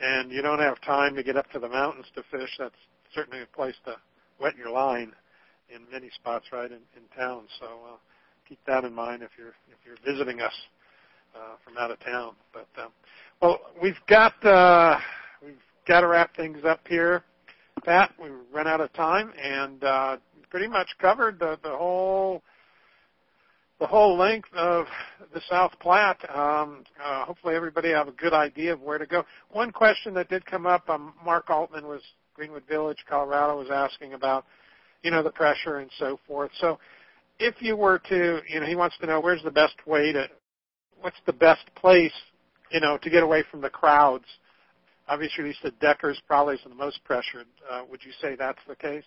and you don't have time to get up to the mountains to fish, that's certainly a place to wet your line in many spots right in, in town. So uh, keep that in mind if you're if you're visiting us uh, from out of town. But um, well, we've got uh, we've got to wrap things up here. Pat, we run out of time and uh, pretty much covered the, the whole the whole length of the South Platte. Um, uh, hopefully, everybody have a good idea of where to go. One question that did come up, um, Mark Altman was Greenwood Village, Colorado, was asking about, you know, the pressure and so forth. So, if you were to, you know, he wants to know where's the best way to, what's the best place, you know, to get away from the crowds. Obviously, you said Decker's probably is the most pressured. Uh, would you say that's the case?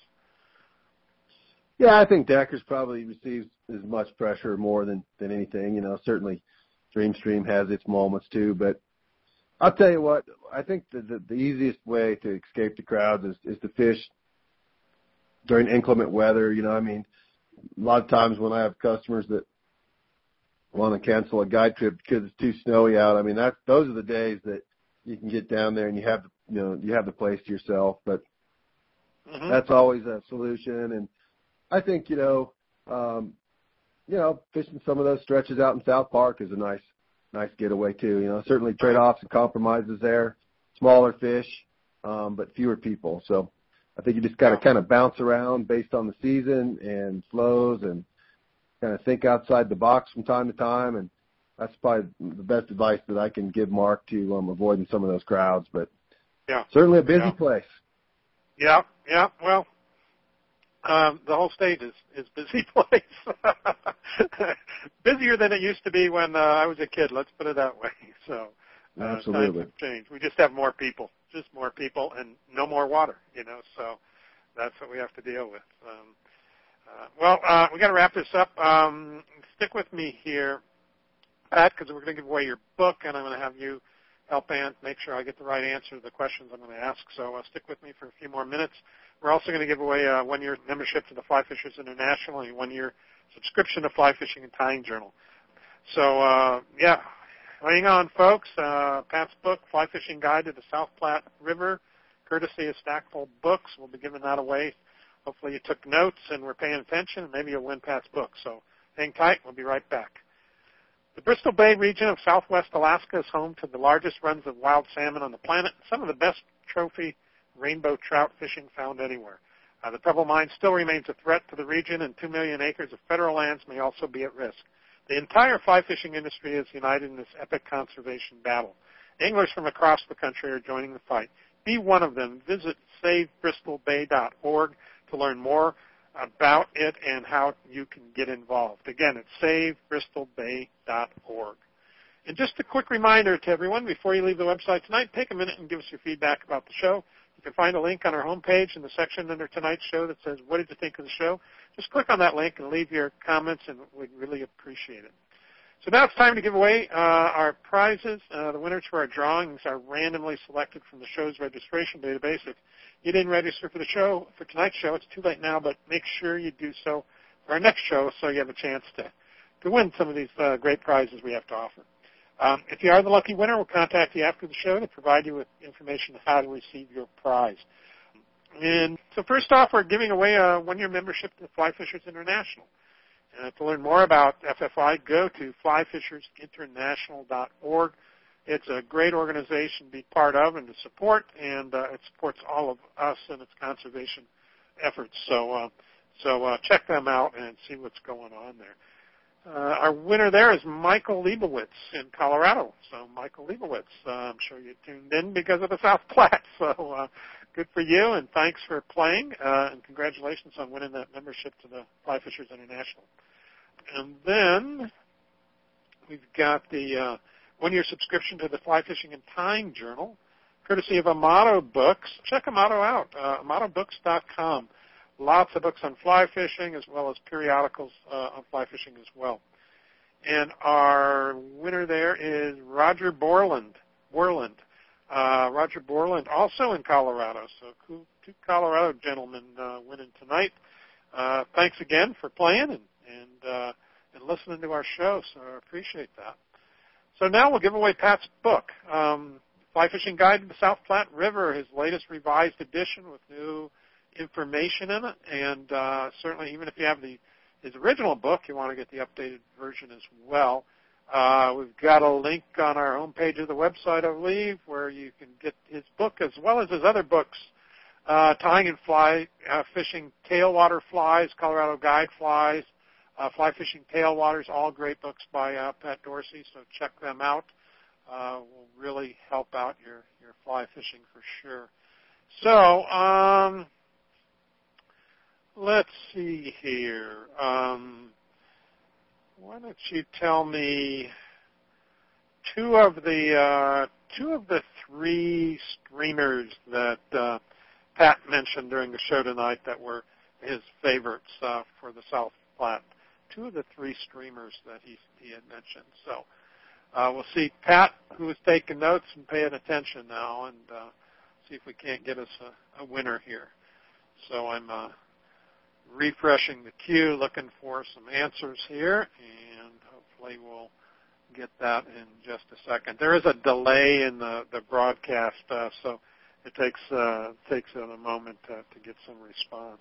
Yeah, I think Deckers probably receives as much pressure more than than anything. You know, certainly Dreamstream has its moments too, but I'll tell you what, I think the the, the easiest way to escape the crowds is is to fish during inclement weather. You know, I mean, a lot of times when I have customers that want to cancel a guide trip because it's too snowy out, I mean, that those are the days that you can get down there and you have you know you have the place to yourself. But Mm-hmm. that's always a solution and I think you know um, you know, fishing some of those stretches out in South Park is a nice, nice getaway too. You know, certainly trade-offs and compromises there, smaller fish, um, but fewer people. So I think you just got to kind of bounce around based on the season and flows and kind of think outside the box from time to time. And that's probably the best advice that I can give Mark to um, avoiding some of those crowds. But yeah, certainly a busy yeah. place. Yeah, yeah. Well, um, the whole state is is busy place. Busier than it used to be when uh, I was a kid. Let's put it that way. So uh, absolutely times have changed. We just have more people, just more people, and no more water. You know, so that's what we have to deal with. Um, uh, well, uh, we got to wrap this up. Um, stick with me here, Pat, because we're going to give away your book, and I'm going to have you help Ann make sure I get the right answer to the questions I'm going to ask. So uh, stick with me for a few more minutes. We're also going to give away a one-year membership to the Fly Fishers International and a one-year subscription to Fly Fishing and Tying Journal. So uh, yeah, hang on, folks. Uh, Pat's book, Fly Fishing Guide to the South Platte River, courtesy of Stackpole Books. We'll be giving that away. Hopefully you took notes and were paying attention, and maybe you'll win Pat's book. So hang tight. We'll be right back. The Bristol Bay region of southwest Alaska is home to the largest runs of wild salmon on the planet, some of the best trophy rainbow trout fishing found anywhere. Uh, the Pebble Mine still remains a threat to the region, and 2 million acres of federal lands may also be at risk. The entire fly fishing industry is united in this epic conservation battle. Anglers from across the country are joining the fight. Be one of them. Visit SaveBristolBay.org to learn more about it and how you can get involved. Again, it's SaveBristolBay.org. And just a quick reminder to everyone before you leave the website tonight, take a minute and give us your feedback about the show. You can find a link on our homepage in the section under tonight's show that says, What did you think of the show? Just click on that link and leave your comments, and we'd really appreciate it. So now it's time to give away uh, our prizes. Uh, the winners for our drawings are randomly selected from the show's registration database. If you didn't register for the show, for tonight's show, it's too late now, but make sure you do so for our next show so you have a chance to, to win some of these uh, great prizes we have to offer. Um, if you are the lucky winner, we'll contact you after the show to provide you with information on how to receive your prize. And so first off, we're giving away a one-year membership to Fly Fishers International. Uh, to learn more about FFI, go to flyfishersinternational.org. It's a great organization to be part of and to support, and uh, it supports all of us and its conservation efforts. So, uh, so uh, check them out and see what's going on there. Uh, our winner there is Michael Leibowitz in Colorado. So, Michael Leibowitz, uh, I'm sure you tuned in because of the South Platte. So, good for you, and thanks for playing, uh, and congratulations on winning that membership to the Fly Fishers International. And then we've got the uh, one-year subscription to the Fly Fishing and Tying Journal, courtesy of Amato Books. Check Amato out, uh, AmatoBooks.com. Lots of books on fly fishing as well as periodicals uh, on fly fishing as well. And our winner there is Roger Borland. Borland. Uh, Roger Borland, also in Colorado. So two Colorado gentlemen uh, winning tonight. Uh, thanks again for playing and and uh, and listening to our show. So I appreciate that. So now we'll give away Pat's book, um, Fly Fishing Guide to the South Platte River, his latest revised edition with new information in it. And uh, certainly, even if you have the his original book, you want to get the updated version as well. Uh, we've got a link on our homepage of the website, I believe, where you can get his book as well as his other books, uh, tying and fly uh, fishing tailwater flies, Colorado guide flies, uh, Fly Fishing Tailwaters, all great books by uh, Pat Dorsey, so check them out. Uh, will really help out your, your fly fishing for sure. So, um, let's see here. Um, why don't you tell me two of the uh, two of the three streamers that uh, Pat mentioned during the show tonight that were his favorites uh, for the South Platte two of the three streamers that he he had mentioned. So uh, we'll see Pat, who is taking notes and paying attention now, and uh, see if we can't get us a, a winner here. So I'm uh, refreshing the queue, looking for some answers here, and hopefully we'll get that in just a second. There is a delay in the, the broadcast, uh, so it takes uh, takes a moment to, to get some response.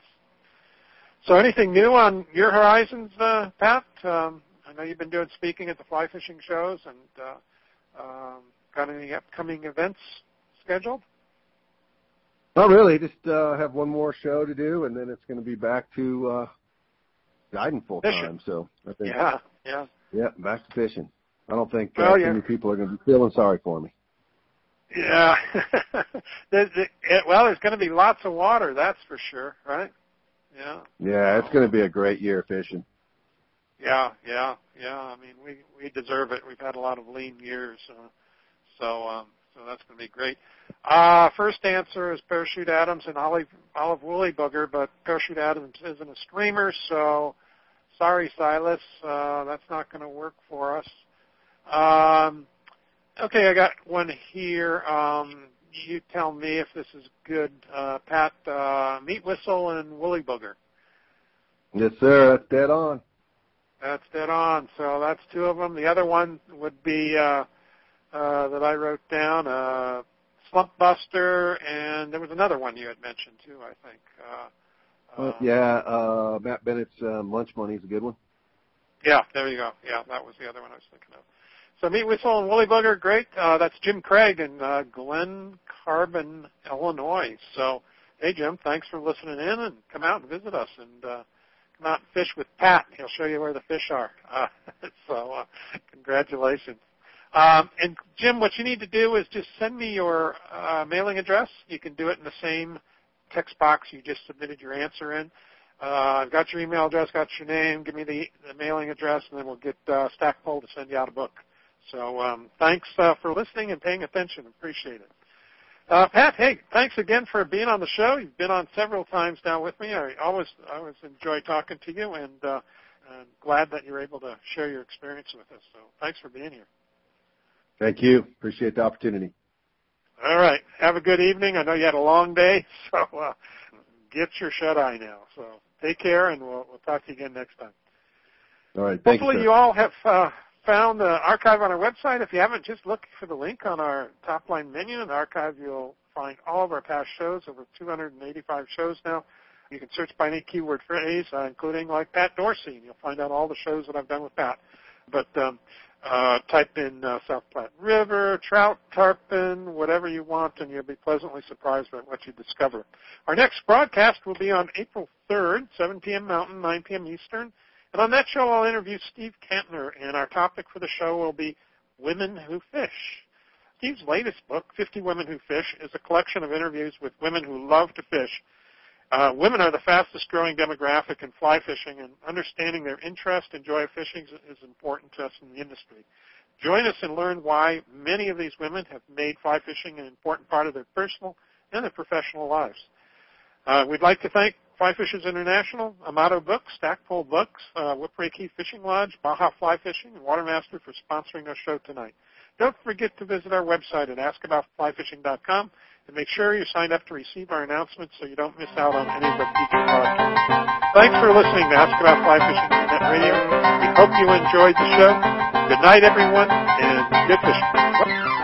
So anything new on your horizons, uh, Pat? Um, I know you've been doing speaking at the fly fishing shows, and uh, um, got any upcoming events scheduled? Not really. Just uh, have one more show to do, and then it's going to be back to uh, guiding full time. So I think, yeah, yeah, yeah, back to fishing. I don't think well, uh, yeah. too many people are going to be feeling sorry for me. Yeah. there's, it, well, there's going to be lots of water, that's for sure, right? Yeah. Yeah, it's going to be a great year fishing. Yeah, yeah, yeah. I mean, we we deserve it. We've had a lot of lean years, uh, so um, so that's going to be great. Uh, first answer is Parachute Adams and Olive Olive Woolly Bugger, but Parachute Adams isn't a streamer, so sorry, Silas, uh, that's not going to work for us. Um, okay, I got one here. Um, you tell me if this is good, uh, Pat. Uh, Meat Whistle and Woolly Bugger. Yes, sir. That's dead on. That's dead on. So that's two of them. The other one would be uh, uh, that I wrote down, uh, Slump Buster, and there was another one you had mentioned too. I think. Uh, uh, yeah, uh, Matt Bennett's um, Lunch Money is a good one. Yeah, there you go. Yeah, that was the other one I was thinking of. So Meat Whistle and Woolly Bugger, great. Uh, that's Jim Craig in uh, Glen Carbon, Illinois. So, hey Jim, thanks for listening in and come out and visit us and uh, come out and fish with Pat. He'll show you where the fish are. Uh, so, uh, congratulations. Um, and Jim, what you need to do is just send me your uh, mailing address. You can do it in the same text box you just submitted your answer in. Uh, I've got your email address, got your name. Give me the, the mailing address, and then we'll get uh, Stackpole to send you out a book. So um, thanks uh, for listening and paying attention. Appreciate it. Uh, Pat, hey, thanks again for being on the show. You've been on several times now with me. I always, I always enjoy talking to you, and uh, I'm glad that you're able to share your experience with us. So thanks for being here. Thank you. Appreciate the opportunity. All right. Have a good evening. I know you had a long day, so uh, get your shut eye now. So take care, and we'll, we'll talk to you again next time. All right. Thank Hopefully, you, you all have uh, found the archive on our website. If you haven't, just look for the link on our top line menu. In the archive, you'll find all of our past shows, over 285 shows now. You can search by any keyword phrase, uh, including like Pat Dorsey, and you'll find out all the shows that I've done with Pat. But um, uh, type in uh, South Platte River, trout, tarpon, whatever you want, and you'll be pleasantly surprised by what you discover. Our next broadcast will be on April 3rd, 7 p.m. Mountain, 9 p.m. Eastern. And on that show, I'll interview Steve Kantner, and our topic for the show will be Women Who Fish. Steve's latest book, 50 Women Who Fish, is a collection of interviews with women who love to fish. Uh, women are the fastest growing demographic in fly fishing, and understanding their interest and joy of fishing is important to us in the industry. Join us and learn why many of these women have made fly fishing an important part of their personal and their professional lives. Uh, we'd like to thank Fly Fishers International, Amato Books, Stackpole Books, uh, Key Fishing Lodge, Baja Fly Fishing, and Watermaster for sponsoring our show tonight. Don't forget to visit our website at askaboutflyfishing.com and make sure you're signed up to receive our announcements so you don't miss out on any of our future broadcasts. Thanks for listening to Ask About Fly Fishing Internet Radio. We hope you enjoyed the show. Good night, everyone, and good fishing.